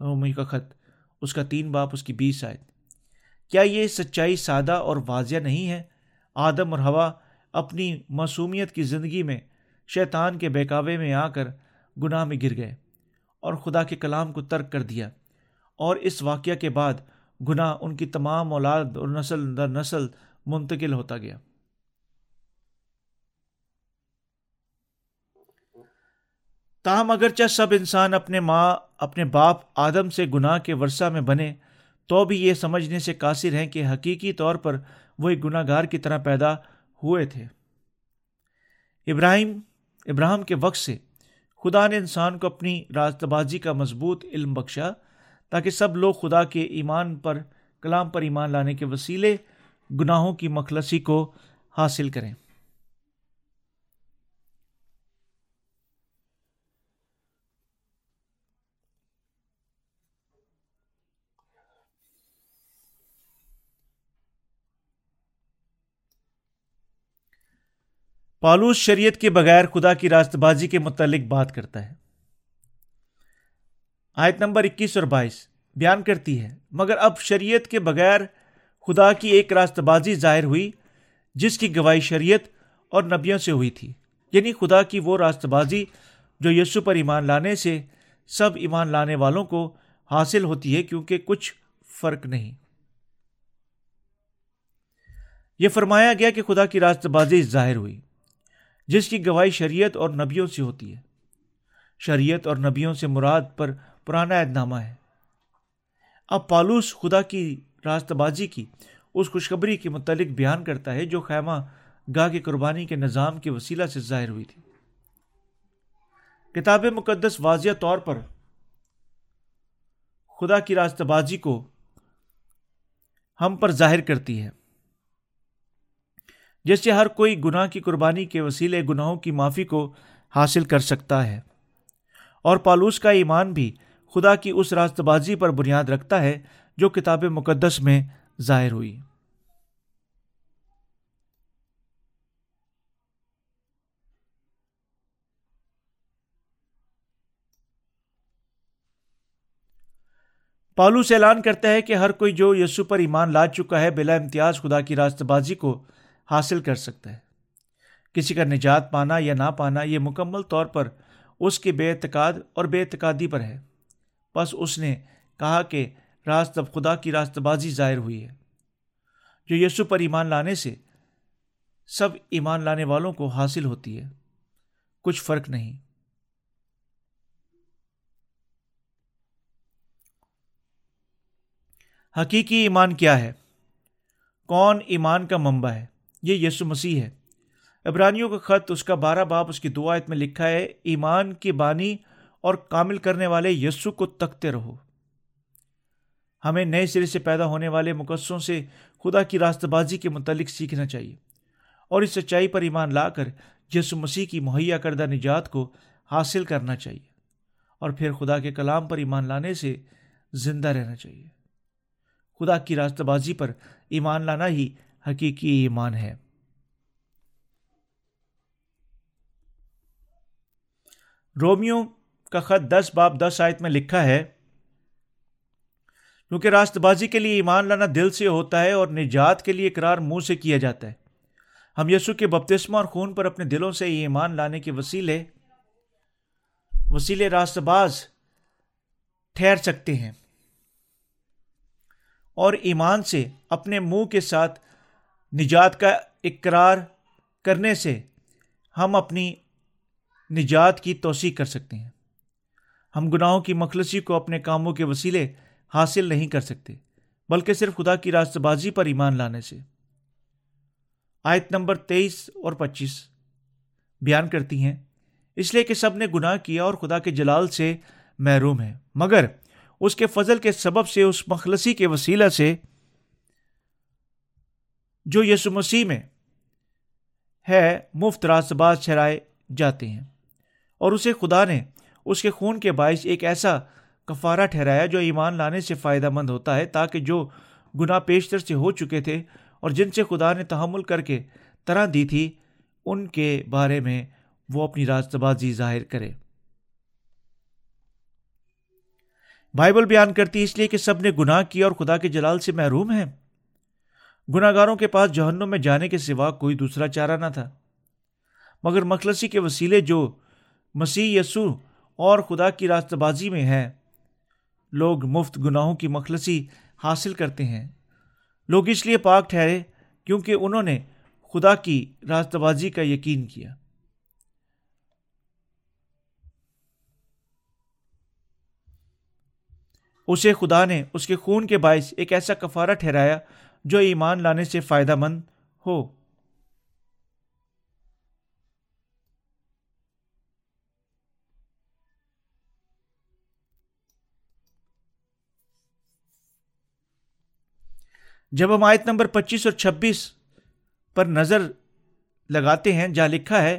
رومی کا خط، اس کا تین باپ، اس کی بیس آئے کیا یہ سچائی سادہ اور واضح نہیں ہے؟ آدم اور ہوا اپنی معصومیت کی زندگی میں شیطان کے بہکاوے میں آ کر گناہ میں گر گئے اور خدا کے کلام کو ترک کر دیا اور اس واقعہ کے بعد گناہ ان کی تمام اولاد اور نسل در نسل منتقل ہوتا گیا۔ تاہم، اگرچہ سب انسان اپنے ماں، اپنے باپ آدم سے گناہ کے ورثہ میں بنے، تو بھی یہ سمجھنے سے قاصر ہیں کہ حقیقی طور پر وہ ایک گناہ گار کی طرح پیدا ہوئے تھے۔ ابراہیم ابراہم کے وقت سے خدا نے انسان کو اپنی راست بازی کا مضبوط علم بخشا تاکہ سب لوگ خدا کے ایمان پر، کلام پر ایمان لانے کے وسیلے گناہوں کی مخلصی کو حاصل کریں۔ پالوس شریعت کے بغیر خدا کی راست بازی کے متعلق بات کرتا ہے۔ آیت نمبر اکیس اور بائیس بیان کرتی ہے، مگر اب شریعت کے بغیر خدا کی ایک راست بازی ظاہر ہوئی، جس کی گواہی شریعت اور نبیوں سے ہوئی تھی۔ یعنی خدا کی وہ راست بازی جو یسو پر ایمان لانے سے سب ایمان لانے والوں کو حاصل ہوتی ہے، کیونکہ کچھ فرق نہیں۔ یہ فرمایا گیا کہ خدا کی راست بازی ظاہر ہوئی۔ جس کی گواہی شریعت اور نبیوں سے ہوتی ہے۔ شریعت اور نبیوں سے مراد پر پرانا اعتنامہ ہے۔ اب پالوس خدا کی راست بازی کی اس خوشخبری کے متعلق بیان کرتا ہے جو خیمہ گاہ کی قربانی کے نظام کے وسیلہ سے ظاہر ہوئی تھی۔ کتاب مقدس واضح طور پر خدا کی راست بازی کو ہم پر ظاہر کرتی ہے۔ جس سے ہر کوئی گناہ کی قربانی کے وسیلے گناہوں کی معافی کو حاصل کر سکتا ہے۔ اور پالوس کا ایمان بھی خدا کی اس راست بازی پر بنیاد رکھتا ہے جو کتاب مقدس میں ظاہر ہوئی۔ پالوس اعلان کرتا ہے کہ ہر کوئی جو یسو پر ایمان لا چکا ہے، بلا امتیاز خدا کی راست بازی کو حاصل کر سکتا ہے۔ کسی کا نجات پانا یا نہ پانا یہ مکمل طور پر اس کے بے اعتقاد اور بے اعتقادی پر ہے۔ بس اس نے کہا کہ راست خدا کی راست بازی ظاہر ہوئی ہے۔ جو یسو پر ایمان لانے سے سب ایمان لانے والوں کو حاصل ہوتی ہے۔ کچھ فرق نہیں۔ حقیقی ایمان کیا ہے؟ کون ایمان کا منبع ہے؟ یہ یسو مسیح ہے۔ ابرانیوں کا خط اس کا بارہ باپ اس کی دعایت میں لکھا ہے، ایمان کی بانی اور کامل کرنے والے یسو کو تکتے رہو۔ ہمیں نئے سرے سے پیدا ہونے والے مقصوں سے خدا کی راست بازی کے متعلق سیکھنا چاہیے اور اس سچائی پر ایمان لا کر یسو مسیح کی مہیا کردہ نجات کو حاصل کرنا چاہیے اور پھر خدا کے کلام پر ایمان لانے سے زندہ رہنا چاہیے۔ خدا کی راست بازی پر ایمان لانا ہی حقیقی ایمان ہے۔ رومیو کا خط دس باپ دس آیت میں لکھا ہے، کیونکہ راست بازی کے لیے ایمان لانا دل سے ہوتا ہے اور نجات کے لیے اقرار منہ سے کیا جاتا ہے۔ ہم یسو کے بپتسمہ اور خون پر اپنے دلوں سے ایمان لانے کے وسیلے وسیلے راست باز ٹھہر سکتے ہیں اور ایمان سے اپنے منہ کے ساتھ نجات کا اقرار کرنے سے ہم اپنی نجات کی توسیع کر سکتے ہیں۔ ہم گناہوں کی مخلصی کو اپنے کاموں کے وسیلے حاصل نہیں کر سکتے، بلکہ صرف خدا کی راست بازی پر ایمان لانے سے۔ آیت نمبر تیئیس اور پچیس بیان کرتی ہیں، اس لیے کہ سب نے گناہ کیا اور خدا کے جلال سے محروم ہے مگر اس کے فضل کے سبب سے، اس مخلصی کے وسیلہ سے جو یسو مسیح میں ہے، مفت راست باز ٹھہرائے جاتے ہیں۔ اور اسے خدا نے اس کے خون کے باعث ایک ایسا کفارہ ٹھہرایا جو ایمان لانے سے فائدہ مند ہوتا ہے، تاکہ جو گناہ پیشتر سے ہو چکے تھے اور جن سے خدا نے تحمل کر کے طرح دی تھی، ان کے بارے میں وہ اپنی راست بازی ظاہر کرے۔ بائبل بیان کرتی اس لیے کہ سب نے گناہ کیا اور خدا کے جلال سے محروم ہیں۔ گناہ گاروں کے پاس جہنم میں جانے کے سوا کوئی دوسرا چارہ نہ تھا۔ مگر مخلصی کے وسیلے جو مسیح یسو اور خدا کی راست بازی میں ہے لوگ مفت گناہوں کی مخلصی حاصل کرتے ہیں۔ لوگ اس لیے پاک ٹھہرے کیونکہ انہوں نے خدا کی راست بازی کا یقین کیا۔ اسے خدا نے اس کے خون کے باعث ایک ایسا کفارہ ٹھہرایا جو ایمان لانے سے فائدہ مند ہو۔ جب ہم آیت نمبر پچیس اور چھبیس پر نظر لگاتے ہیں، جہاں لکھا ہے،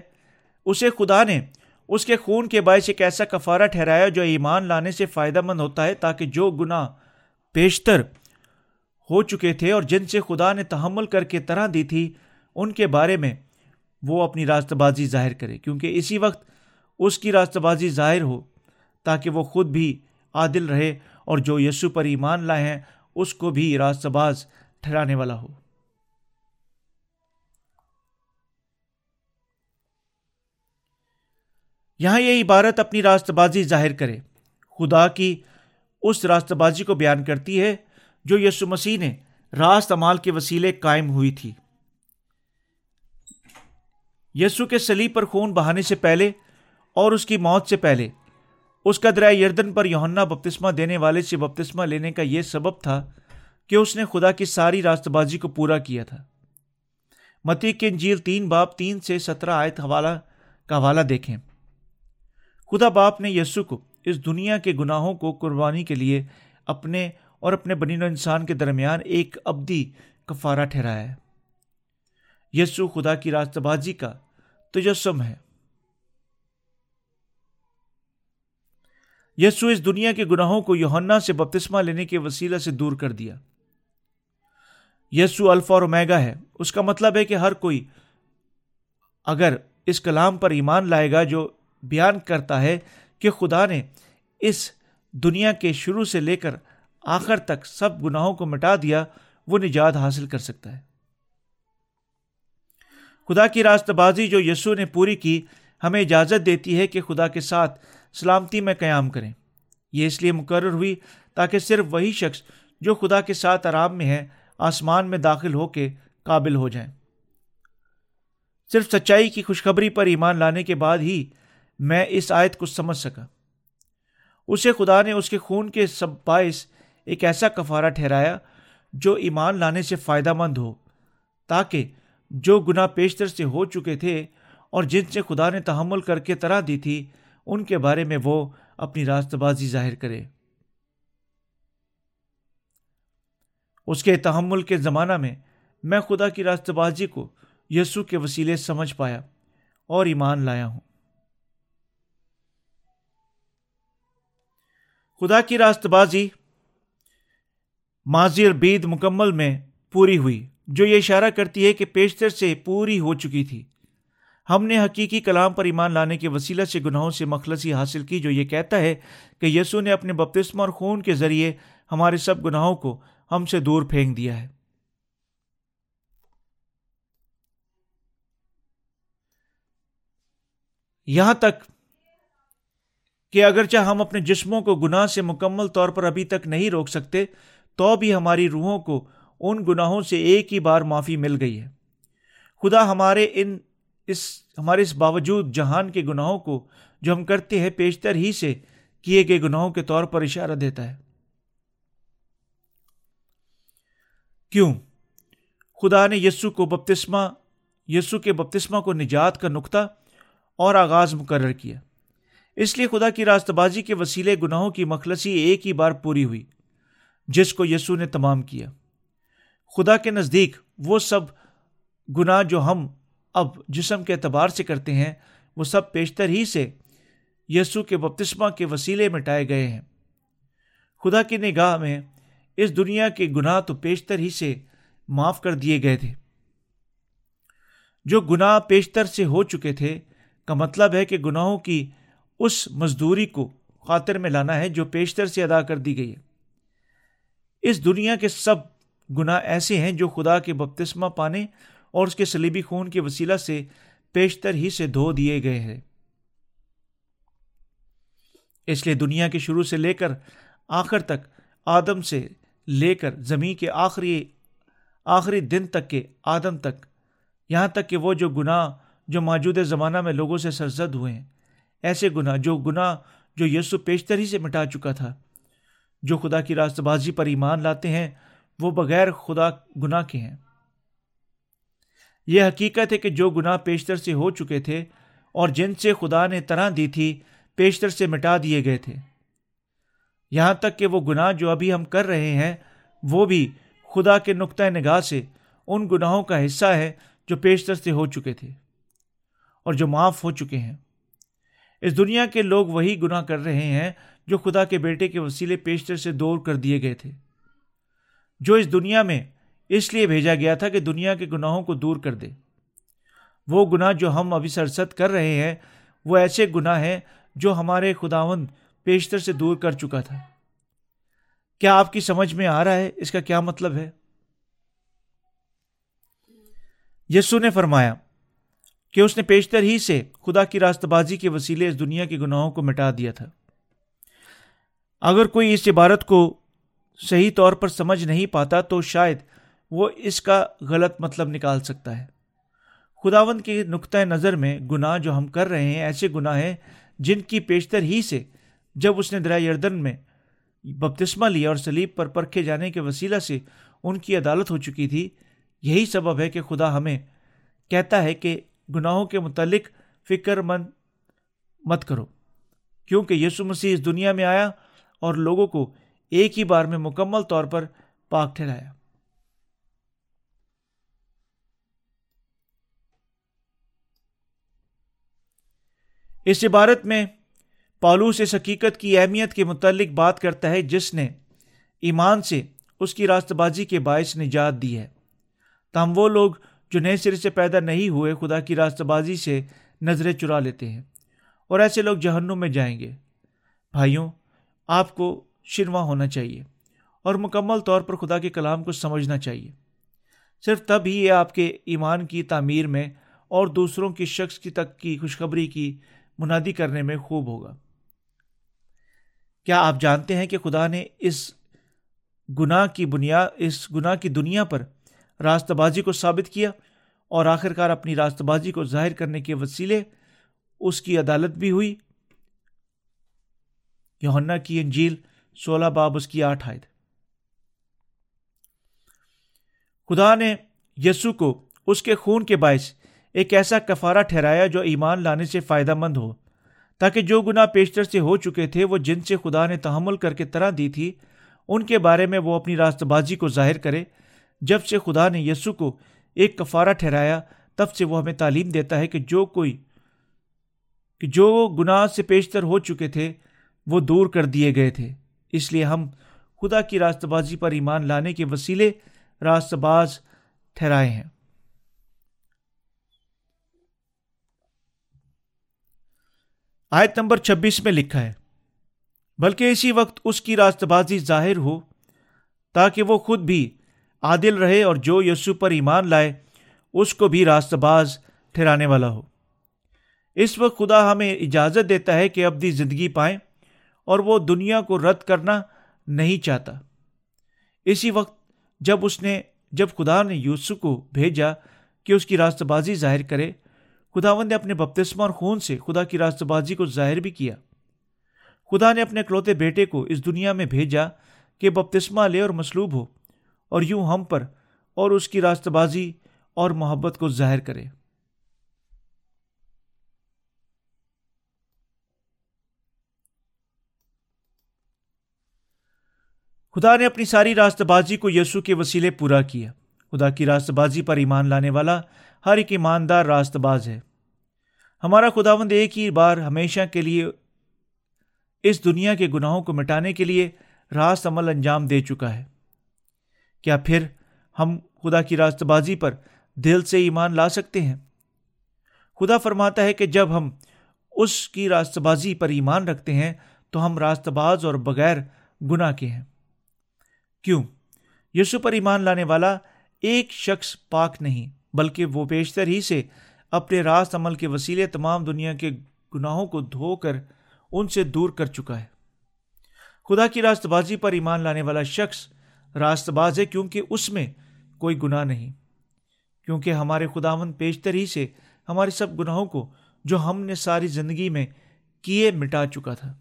اسے خدا نے اس کے خون کے باعث ایک ایسا کفارہ ٹھہرایا جو ایمان لانے سے فائدہ مند ہوتا ہے تاکہ جو گناہ پیشتر ہو چکے تھے اور جن سے خدا نے تحمل کر کے طرح دی تھی، ان کے بارے میں وہ اپنی راست بازی ظاہر کرے، کیونکہ اسی وقت اس کی راست بازی ظاہر ہو تاکہ وہ خود بھی عادل رہے اور جو یسو پر ایمان لائے ہیں، اس کو بھی راست باز ٹھہرانے والا ہو۔ یہاں یہ عبارت اپنی راست بازی ظاہر کرے۔ خدا کی اس راست بازی کو بیان کرتی ہے جو یسو مسیح نے راست امال کے وسیلے قائم ہوئی تھی۔ یسو کے سلیب پر خون بہانے سے پہلے اور اس کی موت سے پہلے اس کا دریا یردن پر یونا بپتسمہ دینے والے سے بپتسمہ لینے کا یہ سبب تھا کہ اس نے خدا کی ساری راست بازی کو پورا کیا تھا۔ متی کے انجیل تین باپ تین سے سترہ آیت حوالہ کا حوالہ دیکھیں۔ خدا باپ نے یسو کو اس دنیا کے گناہوں کو قربانی کے لیے اپنے اور اپنے بنین و انسان کے درمیان ایک ابدی کفارہ ٹھہرایا ہے۔ یسو خدا کی راست بازی کا تجسم ہے۔ یسو اس دنیا کے گناہوں کو یوہنا سے بپتسمہ لینے کے وسیلہ سے دور کر دیا۔ یسو الفا اور میگا ہے۔ اس کا مطلب ہے کہ ہر کوئی اگر اس کلام پر ایمان لائے گا جو بیان کرتا ہے کہ خدا نے اس دنیا کے شروع سے لے کر آخر تک سب گناہوں کو مٹا دیا، وہ نجات حاصل کر سکتا ہے۔ خدا کی راست بازی جو یسو نے پوری کی، ہمیں اجازت دیتی ہے کہ خدا کے ساتھ سلامتی میں قیام کریں۔ یہ اس لیے مقرر ہوئی تاکہ صرف وہی شخص جو خدا کے ساتھ آرام میں ہے، آسمان میں داخل ہو کے قابل ہو جائیں۔ صرف سچائی کی خوشخبری پر ایمان لانے کے بعد ہی میں اس آیت کو سمجھ سکا۔ اسے خدا نے اس کے خون کے سب باعث ایک ایسا کفارہ ٹھہرایا جو ایمان لانے سے فائدہ مند ہو، تاکہ جو گناہ پیشتر سے ہو چکے تھے اور جن سے خدا نے تحمل کر کے طرح دی تھی، ان کے بارے میں وہ اپنی راست بازی ظاہر کرے۔ اس کے تحمل کے زمانہ میں میں خدا کی راست بازی کو یسو کے وسیلے سمجھ پایا اور ایمان لایا ہوں۔ خدا کی راست بازی ماضی اور بید مکمل میں پوری ہوئی، جو یہ اشارہ کرتی ہے کہ پیشتر سے پوری ہو چکی تھی۔ ہم نے حقیقی کلام پر ایمان لانے کے وسیلہ سے گناہوں سے مخلصی حاصل کی، جو یہ کہتا ہے کہ یسو نے اپنے بپتسم اور خون کے ذریعے ہمارے سب گناہوں کو ہم سے دور پھینک دیا ہے۔ یہاں تک کہ اگرچہ ہم اپنے جسموں کو گناہ سے مکمل طور پر ابھی تک نہیں روک سکتے تو بھی ہماری روحوں کو ان گناہوں سے ایک ہی بار معافی مل گئی ہے۔ خدا ہمارے ان اس، ہمارے اس باوجود جہان کے گناہوں کو جو ہم کرتے ہیں، پیشتر ہی سے کیے گئے گناہوں کے طور پر اشارہ دیتا ہے۔ کیوں؟ خدا نے یسو کو بپتسمہ یسو کے بپتسمہ کو نجات کا نقطہ اور آغاز مقرر کیا۔ اس لیے خدا کی راست بازی کے وسیلے گناہوں کی مخلصی ایک ہی بار پوری ہوئی۔ جس کو یسو نے تمام کیا۔ خدا کے نزدیک وہ سب گناہ جو ہم اب جسم کے اعتبار سے کرتے ہیں، وہ سب پیشتر ہی سے یسو کے بپتسمہ کے وسیلے مٹائے گئے ہیں۔ خدا کی نگاہ میں اس دنیا کے گناہ تو پیشتر ہی سے معاف کر دیے گئے تھے۔ جو گناہ پیشتر سے ہو چکے تھے، کا مطلب ہے کہ گناہوں کی اس مزدوری کو خاطر میں لانا ہے جو پیشتر سے ادا کر دی گئی ہے۔ اس دنیا کے سب گناہ ایسے ہیں جو خدا کے بپتسمہ پانے اور اس کے سلیبی خون کے وسیلہ سے پیشتر ہی سے دھو دیے گئے ہیں۔ اس لیے دنیا کے شروع سے لے کر آخر تک، آدم سے لے کر زمین کے آخری آخری دن تک کے آدم تک، یہاں تک کہ وہ جو گناہ جو موجودہ زمانہ میں لوگوں سے سرزد ہوئے ہیں، ایسے گناہ جو گناہ جو یسو پیشتر ہی سے مٹا چکا تھا۔ جو خدا کی راست بازی پر ایمان لاتے ہیں، وہ بغیر خدا گناہ کے ہیں۔ یہ حقیقت ہے کہ جو گناہ پیشتر سے ہو چکے تھے اور جن سے خدا نے طرح دی تھی، پیشتر سے مٹا دیے گئے تھے۔ یہاں تک کہ وہ گناہ جو ابھی ہم کر رہے ہیں، وہ بھی خدا کے نقطۂ نگاہ سے ان گناہوں کا حصہ ہے جو پیشتر سے ہو چکے تھے اور جو معاف ہو چکے ہیں۔ اس دنیا کے لوگ وہی گناہ کر رہے ہیں جو خدا کے بیٹے کے وسیلے پیشتر سے دور کر دیے گئے تھے۔ جو اس دنیا میں اس لیے بھیجا گیا تھا کہ دنیا کے گناہوں کو دور کر دے۔ وہ گناہ جو ہم ابھی سرست کر رہے ہیں، وہ ایسے گناہ ہیں جو ہمارے خداون پیشتر سے دور کر چکا تھا۔ کیا آپ کی سمجھ میں آ رہا ہے؟ اس کا کیا مطلب ہے؟ یسو نے فرمایا، کہ اس نے پیشتر ہی سے خدا کی راست بازی کے وسیلے اس دنیا کے گناہوں کو مٹا دیا تھا۔ اگر کوئی اس عبارت کو صحیح طور پر سمجھ نہیں پاتا تو شاید وہ اس کا غلط مطلب نکال سکتا ہے۔ خداون کے نقطۂ نظر میں گناہ جو ہم کر رہے ہیں ایسے گناہ ہیں جن کی پیشتر ہی سے جب اس نے دریا یردن میں بپتسمہ لیا اور سلیب پر پرکھے جانے کے وسیلہ سے ان کی عدالت ہو چکی تھی، یہی سبب ہے کہ خدا ہمیں کہتا ہے کہ گناہوں کے متعلق فکر مند مت کرو، کیونکہ یسو مسیح اس دنیا میں آیا اور لوگوں کو ایک ہی بار میں مکمل طور پر پاک ٹھہرایا۔ اس عبارت میں پالوس اس حقیقت کی اہمیت کے متعلق بات کرتا ہے جس نے ایمان سے اس کی راست بازی کے باعث نجات دی ہے۔ تاہم وہ لوگ جو نئے سرے سے پیدا نہیں ہوئے، خدا کی راست بازی سے نظریں چرا لیتے ہیں اور ایسے لوگ جہنم میں جائیں گے۔ بھائیوں آپ کو شنوا ہونا چاہیے اور مکمل طور پر خدا کے کلام کو سمجھنا چاہیے۔ صرف تب ہی یہ آپ کے ایمان کی تعمیر میں اور دوسروں کی شخص کی تک کی خوشخبری کی منادی کرنے میں خوب ہوگا۔ کیا آپ جانتے ہیں کہ خدا نے اس گناہ کی بنیاد اس گناہ کی دنیا پر راست بازی کو ثابت کیا اور آخر کار اپنی راست بازی کو ظاہر کرنے کے وسیلے اس کی عدالت بھی ہوئی؟ یوہنا کی انجیل سولہ باب اس کی آٹھ آئے خدا نے یسو کو اس کے خون کے باعث ایک ایسا کفارہ ٹھہرایا جو ایمان لانے سے فائدہ مند ہو۔ تاکہ جو گناہ پیشتر سے ہو چکے تھے، وہ جن سے خدا نے تحمل کر کے طرح دی تھی، ان کے بارے میں وہ اپنی راست بازی کو ظاہر کرے۔ جب سے خدا نے یسو کو ایک کفارہ ٹھہرایا، تب سے وہ ہمیں تعلیم دیتا ہے کہ جو کوئی، کہ جو گناہ سے پیشتر ہو چکے تھے وہ دور کر دیے گئے تھے۔ اس لیے ہم خدا کی راست بازی پر ایمان لانے کے وسیلے راست باز ٹھہرائے ہیں۔ آیت نمبر چھبیس میں لکھا ہے، بلکہ اسی وقت اس کی راست بازی ظاہر ہو تاکہ وہ خود بھی عادل رہے اور جو یسو پر ایمان لائے، اس کو بھی راست باز ٹھہرانے والا ہو۔ اس وقت خدا ہمیں اجازت دیتا ہے کہ اپنی زندگی پائیں۔ اور وہ دنیا کو رد کرنا نہیں چاہتا۔ اسی وقت جب اس نے، جب خدا نے یوسف کو بھیجا کہ اس کی راست بازی ظاہر کرے خداون نے اپنے بپتسمہ اور خون سے خدا کی راست بازی کو ظاہر بھی کیا۔ خدا نے اپنے اکلوتے بیٹے کو اس دنیا میں بھیجا کہ بپتسمہ لے اور مصلوب ہو اور یوں ہم پر اور اس کی راست بازی اور محبت کو ظاہر کرے۔ خدا نے اپنی ساری راست بازی کو یسو کے وسیلے پورا کیا۔ خدا کی راست بازی پر ایمان لانے والا ہر ایک ایماندار راست باز ہے۔ ہمارا خداوند ایک ہی بار ہمیشہ کے لیے اس دنیا کے گناہوں کو مٹانے کے لیے راست عمل انجام دے چکا ہے۔ کیا پھر ہم خدا کی راست بازی پر دل سے ایمان لا سکتے ہیں؟ خدا فرماتا ہے کہ جب ہم اس کی راست بازی پر ایمان رکھتے ہیں تو ہم راست باز اور بغیر گناہ کے ہیں۔ کیوں؟ یسو پر ایمان لانے والا ایک شخص پاک نہیں، بلکہ وہ بیشتر ہی سے اپنے راست عمل کے وسیلے تمام دنیا کے گناہوں کو دھو کر ان سے دور کر چکا ہے۔ خدا کی راست بازی پر ایمان لانے والا شخص راست باز ہے کیونکہ اس میں کوئی گناہ نہیں، کیونکہ ہمارے خداون پیشتر ہی سے ہمارے سب گناہوں کو جو ہم نے ساری زندگی میں کیے مٹا چکا تھا۔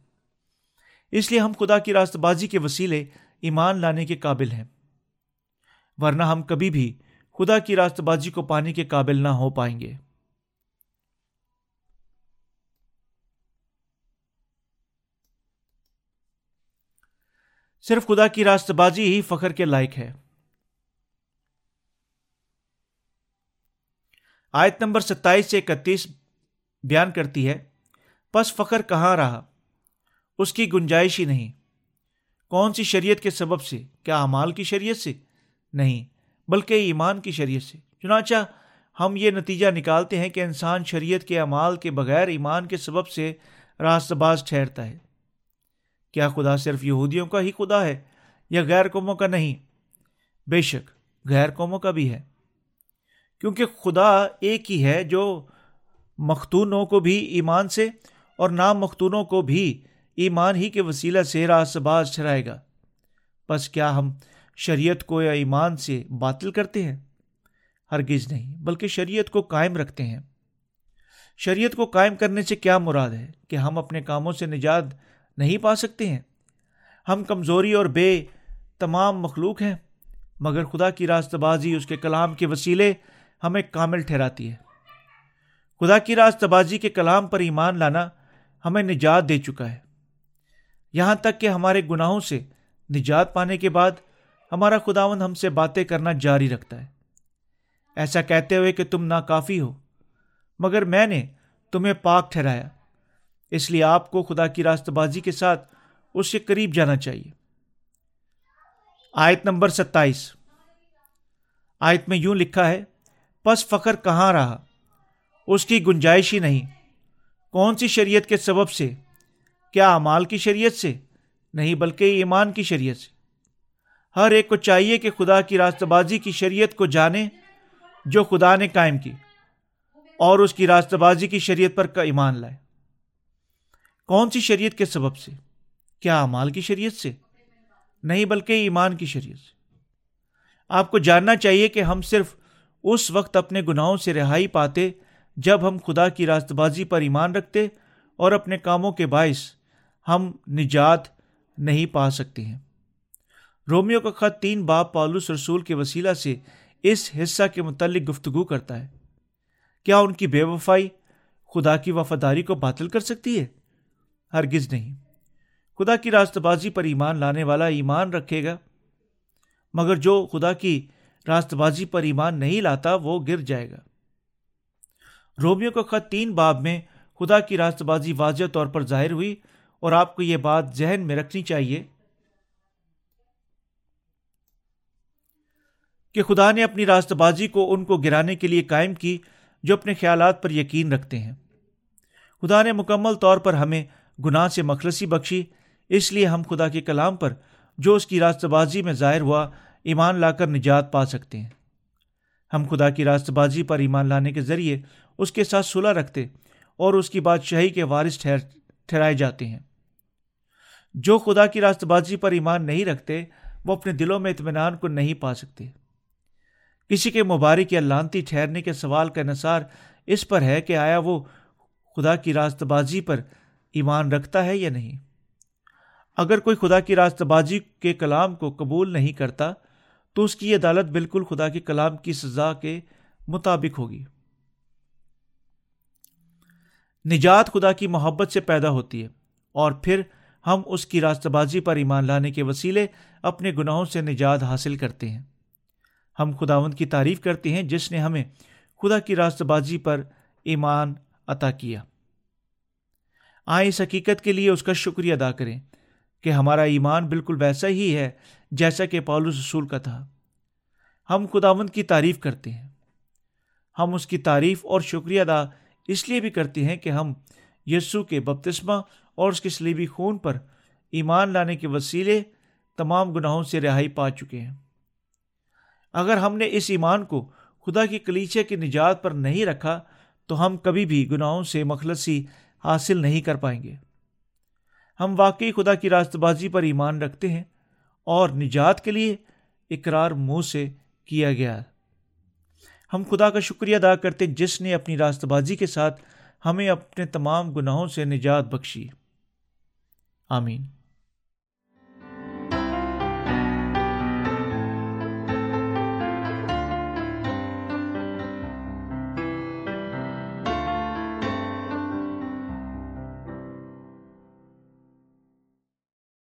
اس لیے ہم خدا کی راست بازی کے وسیلے ایمان لانے کے قابل ہیں۔ ورنہ ہم کبھی بھی خدا کی راست بازی کو پانے کے قابل نہ ہو پائیں گے۔ صرف خدا کی راست بازی ہی فخر کے لائق ہے۔ آیت نمبر ستائیس سے اکتیس بیان کرتی ہے، پس فخر کہاں رہا؟ اس کی گنجائش ہی نہیں۔ کون سی شریعت کے سبب سے؟ کیا امال کی شریعت سے؟ نہیں، بلکہ ایمان کی شریعت سے۔ چنانچہ ہم یہ نتیجہ نکالتے ہیں کہ انسان شریعت کے اعمال کے بغیر ایمان کے سبب سے راست باز ٹھہرتا ہے۔ کیا خدا صرف یہودیوں کا ہی خدا ہے یا غیر قوموں کا نہیں؟ بے شک، غیر قوموں کا بھی ہے۔ کیونکہ خدا ایک ہی ہے جو مختونوں کو بھی ایمان سے اور نام مختونوں کو بھی ایمان ہی کے وسیلہ سے راست باز ٹھہرائے گا۔ بس کیا ہم شریعت کو یا ایمان سے باطل کرتے ہیں؟ ہرگز نہیں، بلکہ شریعت کو قائم رکھتے ہیں۔ شریعت کو قائم کرنے سے کیا مراد ہے کہ ہم اپنے کاموں سے نجات نہیں پا سکتے ہیں؟ ہم کمزوری اور بے تمام مخلوق ہیں، مگر خدا کی راست بازی اس کے کلام کے وسیلے ہمیں کامل ٹھہراتی ہے۔ خدا کی راست بازی کے کلام پر ایمان لانا ہمیں نجات دے چکا ہے۔ یہاں تک کہ ہمارے گناہوں سے نجات پانے کے بعد ہمارا خداون ہم سے باتیں کرنا جاری رکھتا ہے۔ ایسا کہتے ہوئے کہ تم ناکافی ہو، مگر میں نے تمہیں پاک ٹھہرایا۔ اس لیے آپ کو خدا کی راست بازی کے ساتھ اس کے قریب جانا چاہیے۔ آیت نمبر ستائیس۔ آیت میں یوں لکھا ہے، پس فخر کہاں رہا؟ اس کی گنجائش ہی نہیں۔ کون سی شریعت کے سبب سے کیا امال کی شریعت سے؟ نہیں بلکہ ایمان کی شریعت سے۔ ہر ایک کو چاہیے کہ خدا کی راست بازی کی شریعت کو جانے جو خدا نے قائم کی اور اس کی راست بازی کی شریعت پر کا ایمان لائے۔ کون سی شریعت کے سبب سے؟ کیا امال کی شریعت سے؟ نہیں بلکہ ایمان کی شریعت سے۔ آپ کو جاننا چاہیے کہ ہم صرف اس وقت اپنے گناہوں سے رہائی پاتے جب ہم خدا کی راست بازی پر ایمان رکھتے اور اپنے کاموں کے باعث ہم نجات نہیں پا سکتے ہیں۔ رومیو کا خط تین باپ پالوس رسول کے وسیلہ سے اس حصہ کے متعلق گفتگو کرتا ہے۔ کیا ان کی بے وفائی خدا کی وفاداری کو باطل کر سکتی ہے؟ ہرگز نہیں۔ خدا کی راست بازی پر ایمان لانے والا ایمان رکھے گا۔ مگر جو خدا کی راست بازی پر ایمان نہیں لاتا، وہ گر جائے گا۔ رومیو کا خط تین باب میں خدا کی راست بازی واضح طور پر ظاہر ہوئی۔ اور آپ کو یہ بات ذہن میں رکھنی چاہیے کہ خدا نے اپنی راست بازی کو ان کو گرانے کے لیے قائم کی جو اپنے خیالات پر یقین رکھتے ہیں۔ خدا نے مکمل طور پر ہمیں گناہ سے مخلصی بخشی، اس لیے ہم خدا کے کلام پر جو اس کی راست بازی میں ظاہر ہوا، ایمان لا کر نجات پا سکتے ہیں۔ ہم خدا کی راست بازی پر ایمان لانے کے ذریعے اس کے ساتھ صلح رکھتے اور اس کی بادشاہی کے وارث ٹھہرائے جاتے ہیں۔ جو خدا کی راست بازی پر ایمان نہیں رکھتے، وہ اپنے دلوں میں اطمینان کو نہیں پا سکتے۔ کسی کے مبارک یا لانتی ٹھہرنے کے سوال کا انحصار اس پر ہے کہ آیا وہ خدا کی راست بازی پر ایمان رکھتا ہے یا نہیں۔ اگر کوئی خدا کی راست بازی کے کلام کو قبول نہیں کرتا، تو اس کی عدالت بالکل خدا کے کلام کی سزا کے مطابق ہوگی۔ نجات خدا کی محبت سے پیدا ہوتی ہے اور پھر ہم اس کی راستہ بازی پر ایمان لانے کے وسیلے اپنے گناہوں سے نجات حاصل کرتے ہیں۔ ہم خداوند کی تعریف کرتے ہیں جس نے ہمیں خدا کی راست بازی پر ایمان عطا کیا۔ آئیں اس حقیقت کے لیے اس کا شکریہ ادا کریں کہ ہمارا ایمان بالکل ویسا ہی ہے جیسا کہ پالوس رسول کا تھا۔ ہم خداوند کی تعریف کرتے ہیں۔ ہم اس کی تعریف اور شکریہ ادا اس لیے بھی کرتے ہیں کہ ہم یسو کے بپتسمہ اور اس کے سلیبی خون پر ایمان لانے کے وسیلے تمام گناہوں سے رہائی پا چکے ہیں۔ اگر ہم نے اس ایمان کو خدا کی کلیچے کی نجات پر نہیں رکھا، تو ہم کبھی بھی گناہوں سے مخلصی حاصل نہیں کر پائیں گے۔ ہم واقعی خدا کی راست بازی پر ایمان رکھتے ہیں اور نجات کے لیے اقرار منہ سے کیا گیا۔ ہم خدا کا شکریہ ادا کرتے جس نے اپنی راست بازی کے ساتھ ہمیں اپنے تمام گناہوں سے نجات بخشی۔ آمین۔